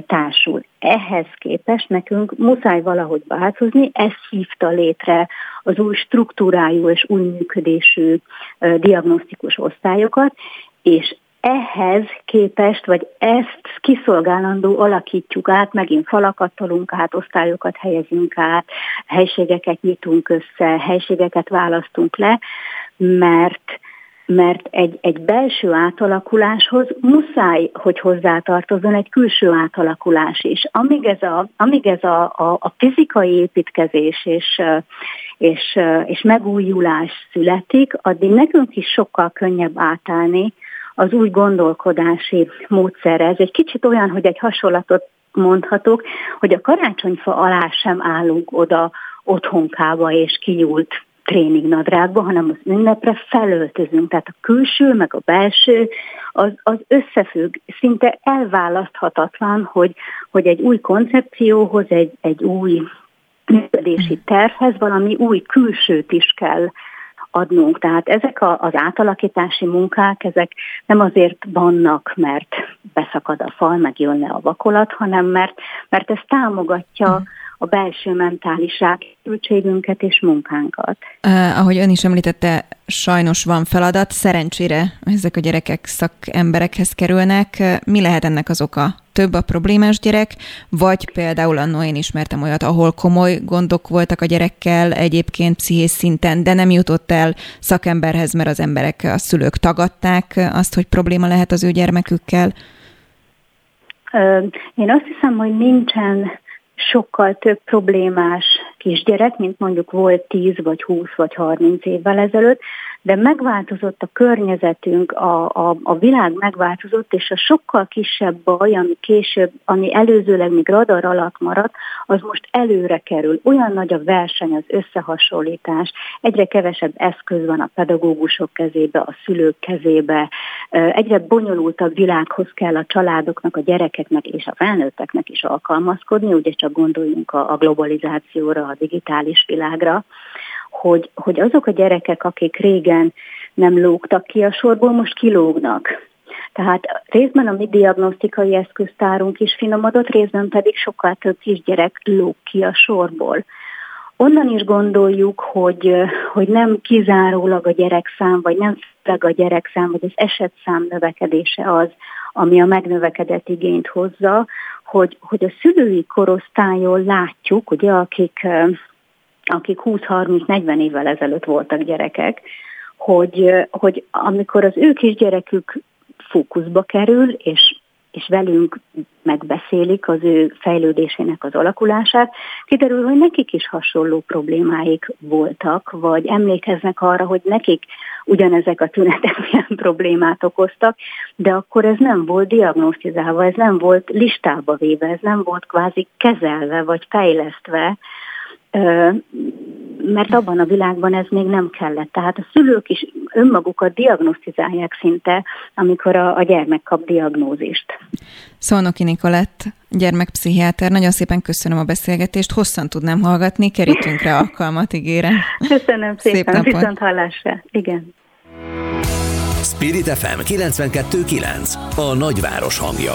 társul. Ehhez képest nekünk muszáj valahogy változni, ez hívta létre az új struktúrájú és új működésű diagnosztikus osztályokat, és ehhez képest, vagy ezt kiszolgálandó alakítjuk át, megint falakat tolunk át, osztályokat helyezünk át, helységeket nyitunk össze, helységeket választunk le, mert mert egy, egy belső átalakuláshoz muszáj, hogy hozzátartozzon egy külső átalakulás is. Amíg ez a, amíg ez a, a, a fizikai építkezés és, és, és megújulás születik, addig nekünk is sokkal könnyebb átállni az új gondolkodási módszerre. Ez egy kicsit olyan, hogy egy hasonlatot mondhatok, hogy a karácsonyfa alá sem állunk oda otthonkába és kinyúlt tréningnadrágba, hanem az ünnepre felöltözünk. Tehát a külső meg a belső az, az összefügg, szinte elválaszthatatlan, hogy, hogy egy új koncepcióhoz, egy, egy új működési tervhez valami új külsőt is kell adnunk. Tehát ezek a, az átalakítási munkák, ezek nem azért vannak, mert beszakad a fal, meg jönne a vakolat, hanem mert, mert ez támogatja mm a belső mentális rákültségünket és munkánkat. Uh, ahogy ön is említette, sajnos van feladat, szerencsére ezek a gyerekek szakemberekhez kerülnek. Mi lehet ennek az oka? Több a problémás gyerek, vagy például annó én ismertem olyat, ahol komoly gondok voltak a gyerekkel egyébként pszichés szinten, de nem jutott el szakemberhez, mert az emberek, a szülők tagadták azt, hogy probléma lehet az ő gyermekükkel? Én azt hiszem, hogy nincsen sokkal több problémás kisgyerek, mint mondjuk volt 10 vagy 20 vagy 30 évvel ezelőtt, de megváltozott a környezetünk, a, a, a világ megváltozott, és a sokkal kisebb baj, ami később, ami előzőleg még radar alatt maradt, az most előre kerül. Olyan nagy a verseny, az összehasonlítás, egyre kevesebb eszköz van a pedagógusok kezébe, a szülők kezébe, egyre bonyolultabb világhoz kell a családoknak, a gyerekeknek és a felnőtteknek is alkalmazkodni, ugye csak gondoljunk a, a globalizációra, a digitális világra hogy, hogy azok a gyerekek, akik régen nem lógtak ki a sorból, most kilógnak. Tehát részben a mi diagnosztikai eszköztárunk is finomodott, részben pedig sokkal több kisgyerek lóg ki a sorból. Onnan is gondoljuk, hogy, hogy nem kizárólag a gyerekszám, vagy nem főleg a gyerekszám, vagy az esetszám növekedése az, ami a megnövekedett igényt hozza, hogy, hogy a szülői korosztályon látjuk, ugye, akik akik 20-30-40 évvel ezelőtt voltak gyerekek, hogy, hogy amikor az ő kisgyerekük fókuszba kerül, és, és velünk megbeszélik az ő fejlődésének az alakulását, kiderül, hogy nekik is hasonló problémáik voltak, vagy emlékeznek arra, hogy nekik ugyanezek a tünetek milyen problémát okoztak, de akkor ez nem volt diagnosztizálva, ez nem volt listába véve, ez nem volt kvázi kezelve vagy fejlesztve, mert abban a világban ez még nem kellett. Tehát a szülők is önmagukat diagnosztizálják szinte, amikor a, a gyermek kap diagnózist. Szolnoki Nikolett, gyermekpszichiáter, nagyon szépen köszönöm a beszélgetést, hosszan tudnám hallgatni, kerítünkre alkalmat ígérem. Köszönöm szépen, Szép viszont hallásra. Igen. Spirit FM 92.9, a nagyváros hangja.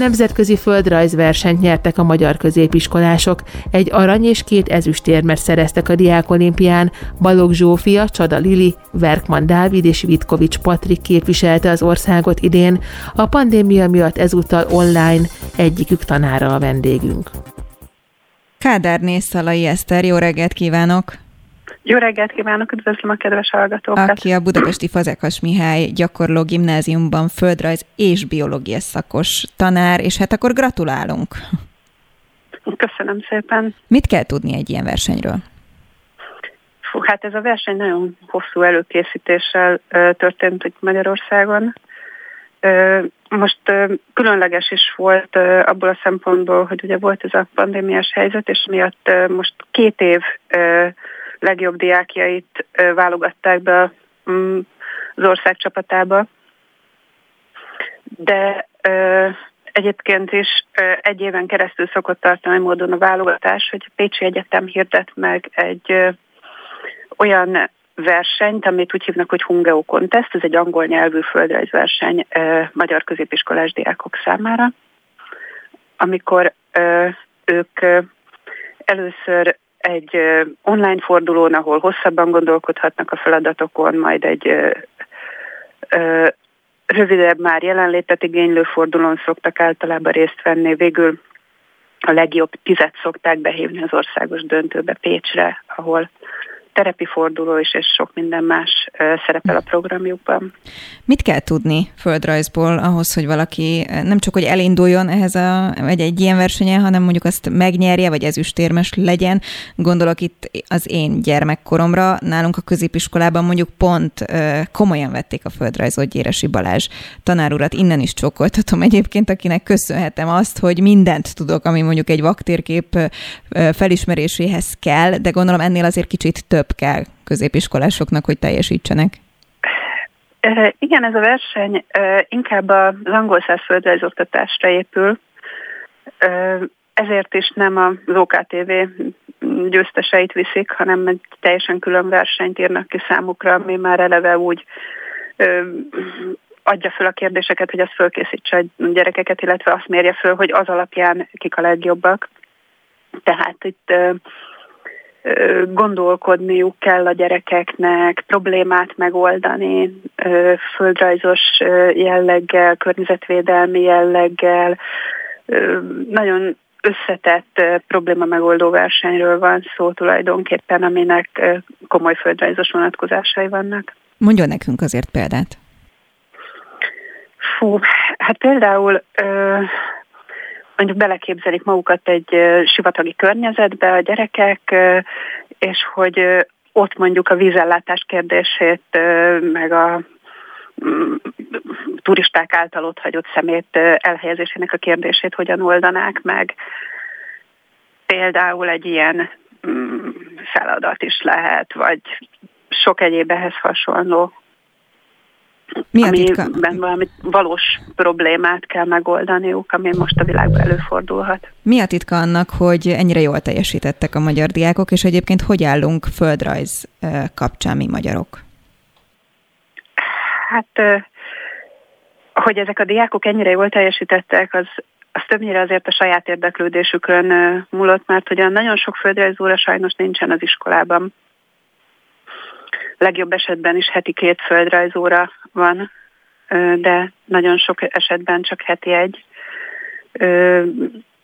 Nemzetközi földrajzversenyt nyertek a magyar középiskolások. Egy arany és két ezüstérmet szereztek a Diák Olimpián. Balogh Zsófia, Csada Lili, Verkman Dávid és Vitkovics Patrik képviselte az országot idén. A pandémia miatt ezúttal online egyikük tanára a vendégünk. Kádár Szalai Eszter, jó reggelt kívánok! Jó reggelt kívánok, üdvözlöm a kedves hallgatókat! Aki a Budapesti Fazekas Mihály gyakorló gimnáziumban földrajz és biológia szakos tanár, és hát akkor gratulálunk! Köszönöm szépen! Mit kell tudni egy ilyen versenyről? Fú, hát ez a verseny nagyon hosszú előkészítéssel ö, történt itt Magyarországon. Ö, most ö, különleges is volt ö, abból a szempontból, hogy ugye volt ez a pandémiás helyzet, és miatt most két év legjobb diákjait válogatták be mm, az ország csapatába. De egyébként is egy éven keresztül szokott tartani módon a válogatás, hogy a Pécsi Egyetem hirdet meg egy olyan versenyt, amit úgy hívnak, hogy Hungeo Contest, ez egy angol nyelvű földrajzverseny magyar középiskolás diákok számára, amikor ők először egy online fordulón, ahol hosszabban gondolkodhatnak a feladatokon, majd egy rövidebb már jelenlétet igénylő fordulón szoktak általában részt venni. Végül a legjobb tizet szokták behívni az országos döntőbe Pécsre, ahol terepi forduló is, és sok minden más szerepel a programjukban. Mit kell tudni földrajzból ahhoz, hogy valaki nem csak, hogy elinduljon ehhez a, vagy egy ilyen versenyen, hanem mondjuk azt megnyerje, vagy ezüstérmes legyen. Gondolok itt az én gyermekkoromra, nálunk a középiskolában mondjuk pont komolyan vették a földrajzot Gyéresi Balázs tanárurat. Innen is csókoltatom egyébként, akinek köszönhetem azt, hogy mindent tudok, ami mondjuk egy vaktérkép felismeréséhez kell, de gondolom ennél azért kicsit több kell középiskolásoknak, hogy E, Igen, ez a verseny inkább az angol száz oktatásra épül, ezért is nem az OKTV győzteseit viszik, hanem egy teljesen külön versenyt írnak ki számukra, ami már eleve úgy adja föl a kérdéseket, hogy azt fölkészítse a gyerekeket, illetve azt mérje föl, hogy az alapján kik a legjobbak. Tehát itt gondolkodniuk kell a gyerekeknek, problémát megoldani, földrajzos jelleggel, környezetvédelmi jelleggel, nagyon összetett probléma megoldó versenyről van szó tulajdonképpen, aminek komoly földrajzos vonatkozásai vannak. Mondjon nekünk azért példát. Fú, hát például mondjuk beleképzelik magukat egy sivatagi környezetbe a gyerekek, és hogy ott mondjuk a vízellátás kérdését, meg a mm, turisták által ott hagyott szemét elhelyezésének a kérdését hogyan oldanák meg. Például egy ilyen mm, feladat is lehet, vagy sok egyéb ehhez hasonló mi amiben valami valós problémát kell megoldaniuk, ami most a világban előfordulhat. Mi a titka annak, hogy ennyire jól teljesítettek a magyar diákok, és egyébként hogy állunk földrajz kapcsán mi magyarok? Hát, hogy ezek a diákok ennyire jól teljesítettek, az, az többnyire azért a saját érdeklődésükön múlott, mert ugyan nagyon sok földrajzóra sajnos nincsen az iskolában legjobb esetben is heti két földrajzóra van, de nagyon sok esetben csak heti egy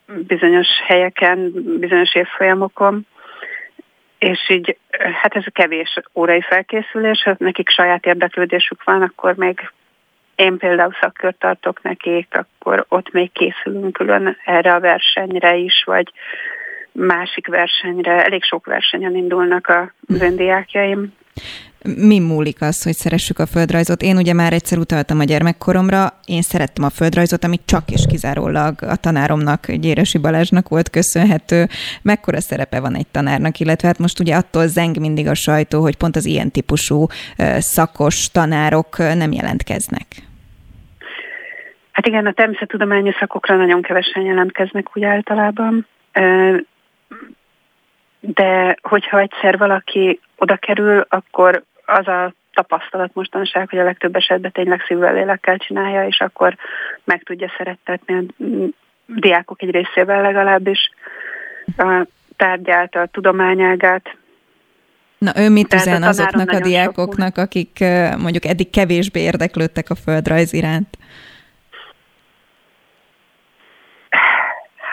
bizonyos helyeken, bizonyos évfolyamokon, és így, hát ez kevés órai felkészülés, ha nekik saját érdeklődésük van, akkor még én például szakkört tartok nekik, akkor ott még készülünk külön erre a versenyre is, vagy másik versenyre. Elég sok versenyen indulnak a öndiákjaim, mi múlik az, hogy szeressük a földrajzot? Én ugye már egyszer utaltam a gyermekkoromra, én szerettem a földrajzot, ami csak és kizárólag a tanáromnak, Gyéresi Balázsnak volt köszönhető. Mekkora szerepe van egy tanárnak, illetve hát most ugye attól zeng mindig a sajtó, hogy pont az ilyen típusú szakos tanárok nem jelentkeznek. Hát igen, a természettudományi szakokra nagyon kevesen jelentkeznek úgy általában de hogyha egyszer valaki oda kerül, akkor az a tapasztalat mostanság, hogy a legtöbb esetben tényleg szívvel lélekkel csinálja, és akkor meg tudja szerettetni a diákok egy részével legalábbis a tárgyát, a tudományágát. Na ő mit üzen a azoknak a diákoknak, akik mondjuk eddig kevésbé érdeklődtek a földrajz iránt?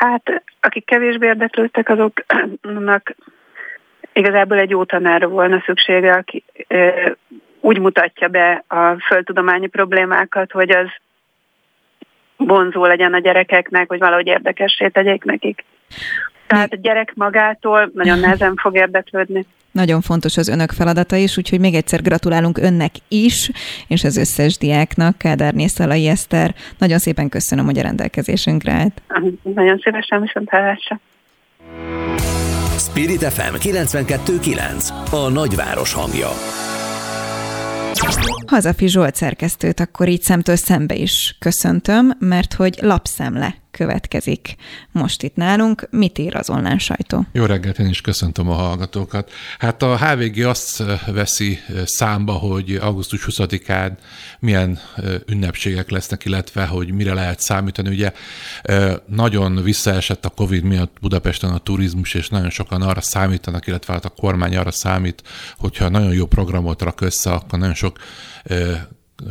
Hát, akik kevésbé érdeklődtek, azoknak igazából egy jó tanára volna szüksége, aki úgy mutatja be a földtudományi problémákat, hogy az vonzó legyen a gyerekeknek, hogy valahogy érdekessé tegyék nekik. Tehát a gyerek magától nagyon nehezen fog érdeklődni. Nagyon fontos az önök feladata is, úgyhogy még egyszer gratulálunk önnek is, és az összes diáknak, Kádár Szalai Eszter. Nagyon szépen köszönöm, hogy a rendelkezésünkre állt. Nagyon szívesen viszont hallásra. Spirit FM 92.9 A nagyváros hangja. Hazafi Zsolt szerkesztőt akkor így szemtől szembe is köszöntöm, mert hogy lapszemle következik most itt nálunk. Mit ír az online sajtó? Jó reggelt, én is köszöntöm a hallgatókat. Hát a HVG azt veszi számba, hogy augusztus 20-án milyen ünnepségek lesznek, illetve hogy mire lehet számítani. Ugye nagyon visszaesett a Covid miatt Budapesten a turizmus, és nagyon sokan arra számítanak, illetve hát a kormány arra számít, hogyha nagyon jó programot rak össze, akkor nagyon sok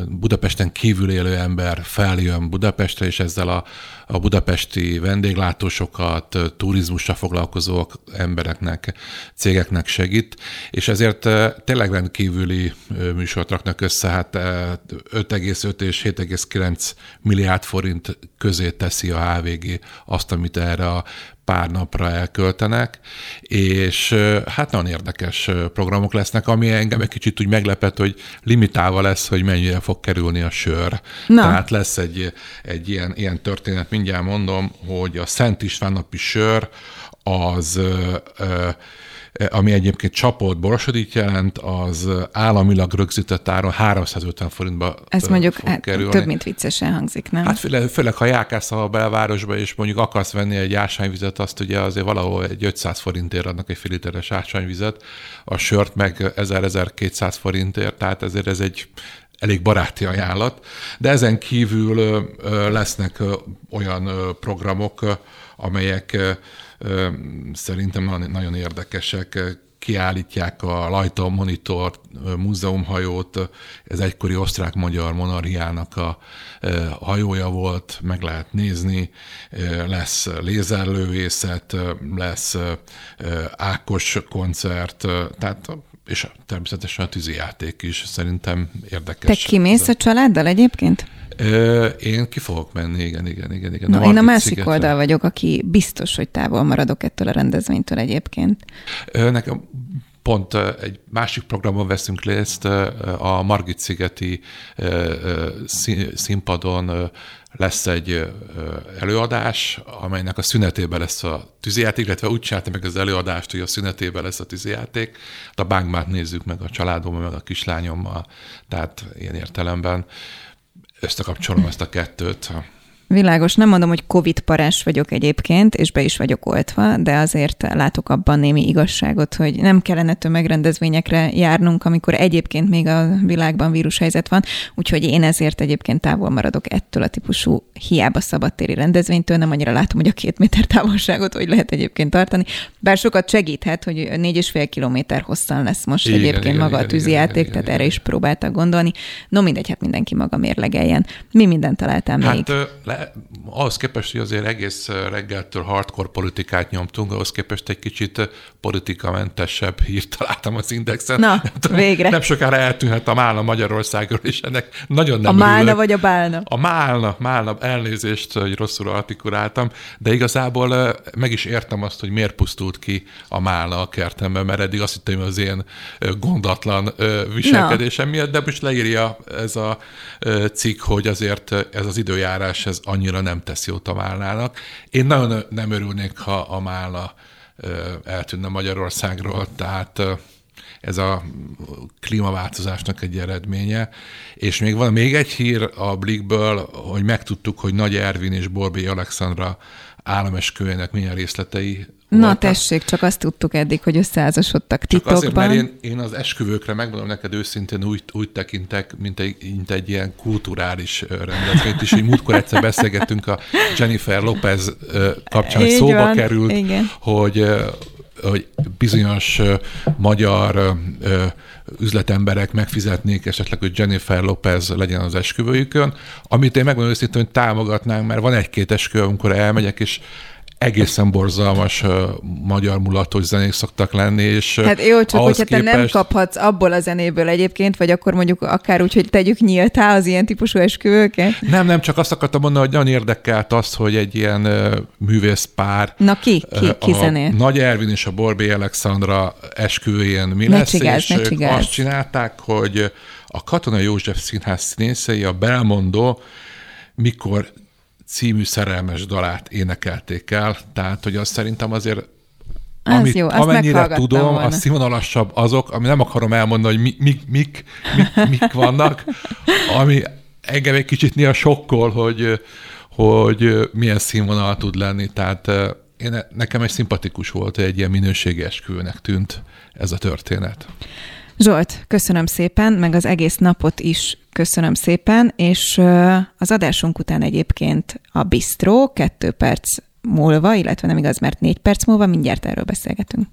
Budapesten kívül élő ember feljön Budapestre, és ezzel a, a budapesti vendéglátósokat, turizmusra foglalkozó embereknek, cégeknek segít, és ezért tényleg rendkívüli műsort raknak össze, hát 5,5 és 7,9 milliárd forint közé teszi a HVG azt, amit erre a pár napra elköltenek, és hát nagyon érdekes programok lesznek, ami engem egy kicsit úgy meglepett, hogy limitálva lesz, hogy mennyire fog kerülni a sör. Na. Tehát lesz egy, egy ilyen, ilyen történet, mindjárt mondom, hogy a Szent István napi sör az ö, ö, ami egyébként csapott borosodít jelent, az államilag rögzített áron 350 forintba Ez mondjuk fog hát, kerülni. több, mint viccesen hangzik, nem? Hát főleg, főleg ha járkálsz a belvárosba, és mondjuk akarsz venni egy ásványvizet, azt ugye azért valahol egy 500 forintért adnak egy fél literes ásványvizet, a sört meg 1000-1200 forintért, tehát ezért ez egy elég baráti ajánlat. De ezen kívül lesznek olyan programok, amelyek szerintem nagyon érdekesek. Kiállítják a Lajta Monitor múzeumhajót, ez egykori osztrák-magyar monarchiának a hajója volt, meg lehet nézni, lesz lézerlővészet, lesz Ákos koncert, tehát és természetesen a tűzijáték is szerintem érdekes. Te kimész a családdal egyébként? Én ki fogok menni, igen, igen, igen. igen. Na, a én a másik szigetre. oldal vagyok, aki biztos, hogy távol maradok ettől a rendezvénytől egyébként. Nekem pont egy másik programon veszünk részt, a Margit-szigeti színpadon lesz egy előadás, amelynek a szünetében lesz a tűzijáték, illetve úgy csinálta meg az előadást, hogy a szünetében lesz a tűzijáték. A bánkmát nézzük meg a családommal, meg a kislányommal, tehát ilyen értelemben összekapcsolom ezt a kettőt. Világos, nem mondom, hogy Covid parás vagyok egyébként, és be is vagyok oltva, de azért látok abban némi igazságot, hogy nem kellene tömegrendezvényekre járnunk, amikor egyébként még a világban vírushelyzet van, úgyhogy én ezért egyébként távol maradok ettől a típusú hiába szabadtéri rendezvénytől, nem annyira látom, hogy a két méter távolságot hogy lehet egyébként tartani, bár sokat segíthet, hogy négy és fél kilométer hosszan lesz most igen, egyébként igen, maga igen, a tűzijáték, tehát igen, erre is próbáltak gondolni. No mindegy, hát mindenki maga mérlegeljen. Mi mindent találtál hát, még? Le, ahhoz képest, hogy azért egész reggeltől hardcore politikát nyomtunk, ahhoz képest egy kicsit politikamentesebb hírt találtam az Indexen. Na, nem tudom, végre. Nem sokára eltűnhet a Málna Magyarországról, és ennek nagyon nem A Málna örülök. vagy a Bálna? A Málna, Málna, elnézést, hogy rosszul artikuláltam, de igazából meg is értem azt, hogy miért pusztult ki a Málna a kertemben, mert eddig azt hittem, hogy az én gondatlan viselkedésem Na. miatt, de most leírja ez a cikk, hogy azért ez az időjárás, ez annyira nem tesz jót a Málnának. Én nagyon nem örülnék, ha a Málna eltűnne Magyarországról, tehát ez a klímaváltozásnak egy eredménye. És még van még egy hír a Blikből, hogy megtudtuk, hogy Nagy Ervin és Borbé Alexandra állameskőjének milyen részletei Na voltak. tessék, csak azt tudtuk eddig, hogy összeházasodtak titokban. Csak azért, mert én, én az esküvőkre, megmondom neked őszintén, úgy, úgy tekintek, mint egy, mint egy ilyen kulturális rendezvényt is. Így múltkor egyszer beszélgettünk a Jennifer Lopez kapcsán, hogy szóba van, került, igen. hogy hogy bizonyos magyar üzletemberek megfizetnék esetleg, hogy Jennifer Lopez legyen az esküvőjükön, amit én megmondom őszintén, hogy támogatnánk, mert van egy-két esküvő, amikor elmegyek, és egészen borzalmas uh, magyar mulatos zenék szoktak lenni, és Hát jó, csak hogyha képest... te nem kaphatsz abból a zenéből egyébként, vagy akkor mondjuk akár úgy, hogy tegyük nyíltá az ilyen típusú esküvőket? Nem, nem, csak azt akartam mondani, hogy nagyon érdekelt az, hogy egy ilyen uh, művészpár... Na ki? Ki, ki zenél? Nagy Ervin és a Borbé Alexandra esküvőjén mi ne lesz, csigáz, és ők azt csinálták, hogy a Katona József Színház színészei a Belmondó mikor című szerelmes dalát énekelték el, tehát hogy azt szerintem azért az amit, jó, amennyire tudom, volna. a színvonalasabb azok, ami nem akarom elmondani, hogy mi, mi, mik, mik, mik vannak, ami engem egy kicsit néha sokkol, hogy, hogy milyen színvonal tud lenni. Tehát én, nekem egy szimpatikus volt, hogy egy ilyen minőségi esküvőnek tűnt ez a történet. Zsolt, köszönöm szépen, meg az egész napot is köszönöm szépen, és az adásunk után egyébként a Bistro kettő perc múlva, illetve nem igaz, mert négy perc múlva mindjárt erről beszélgetünk.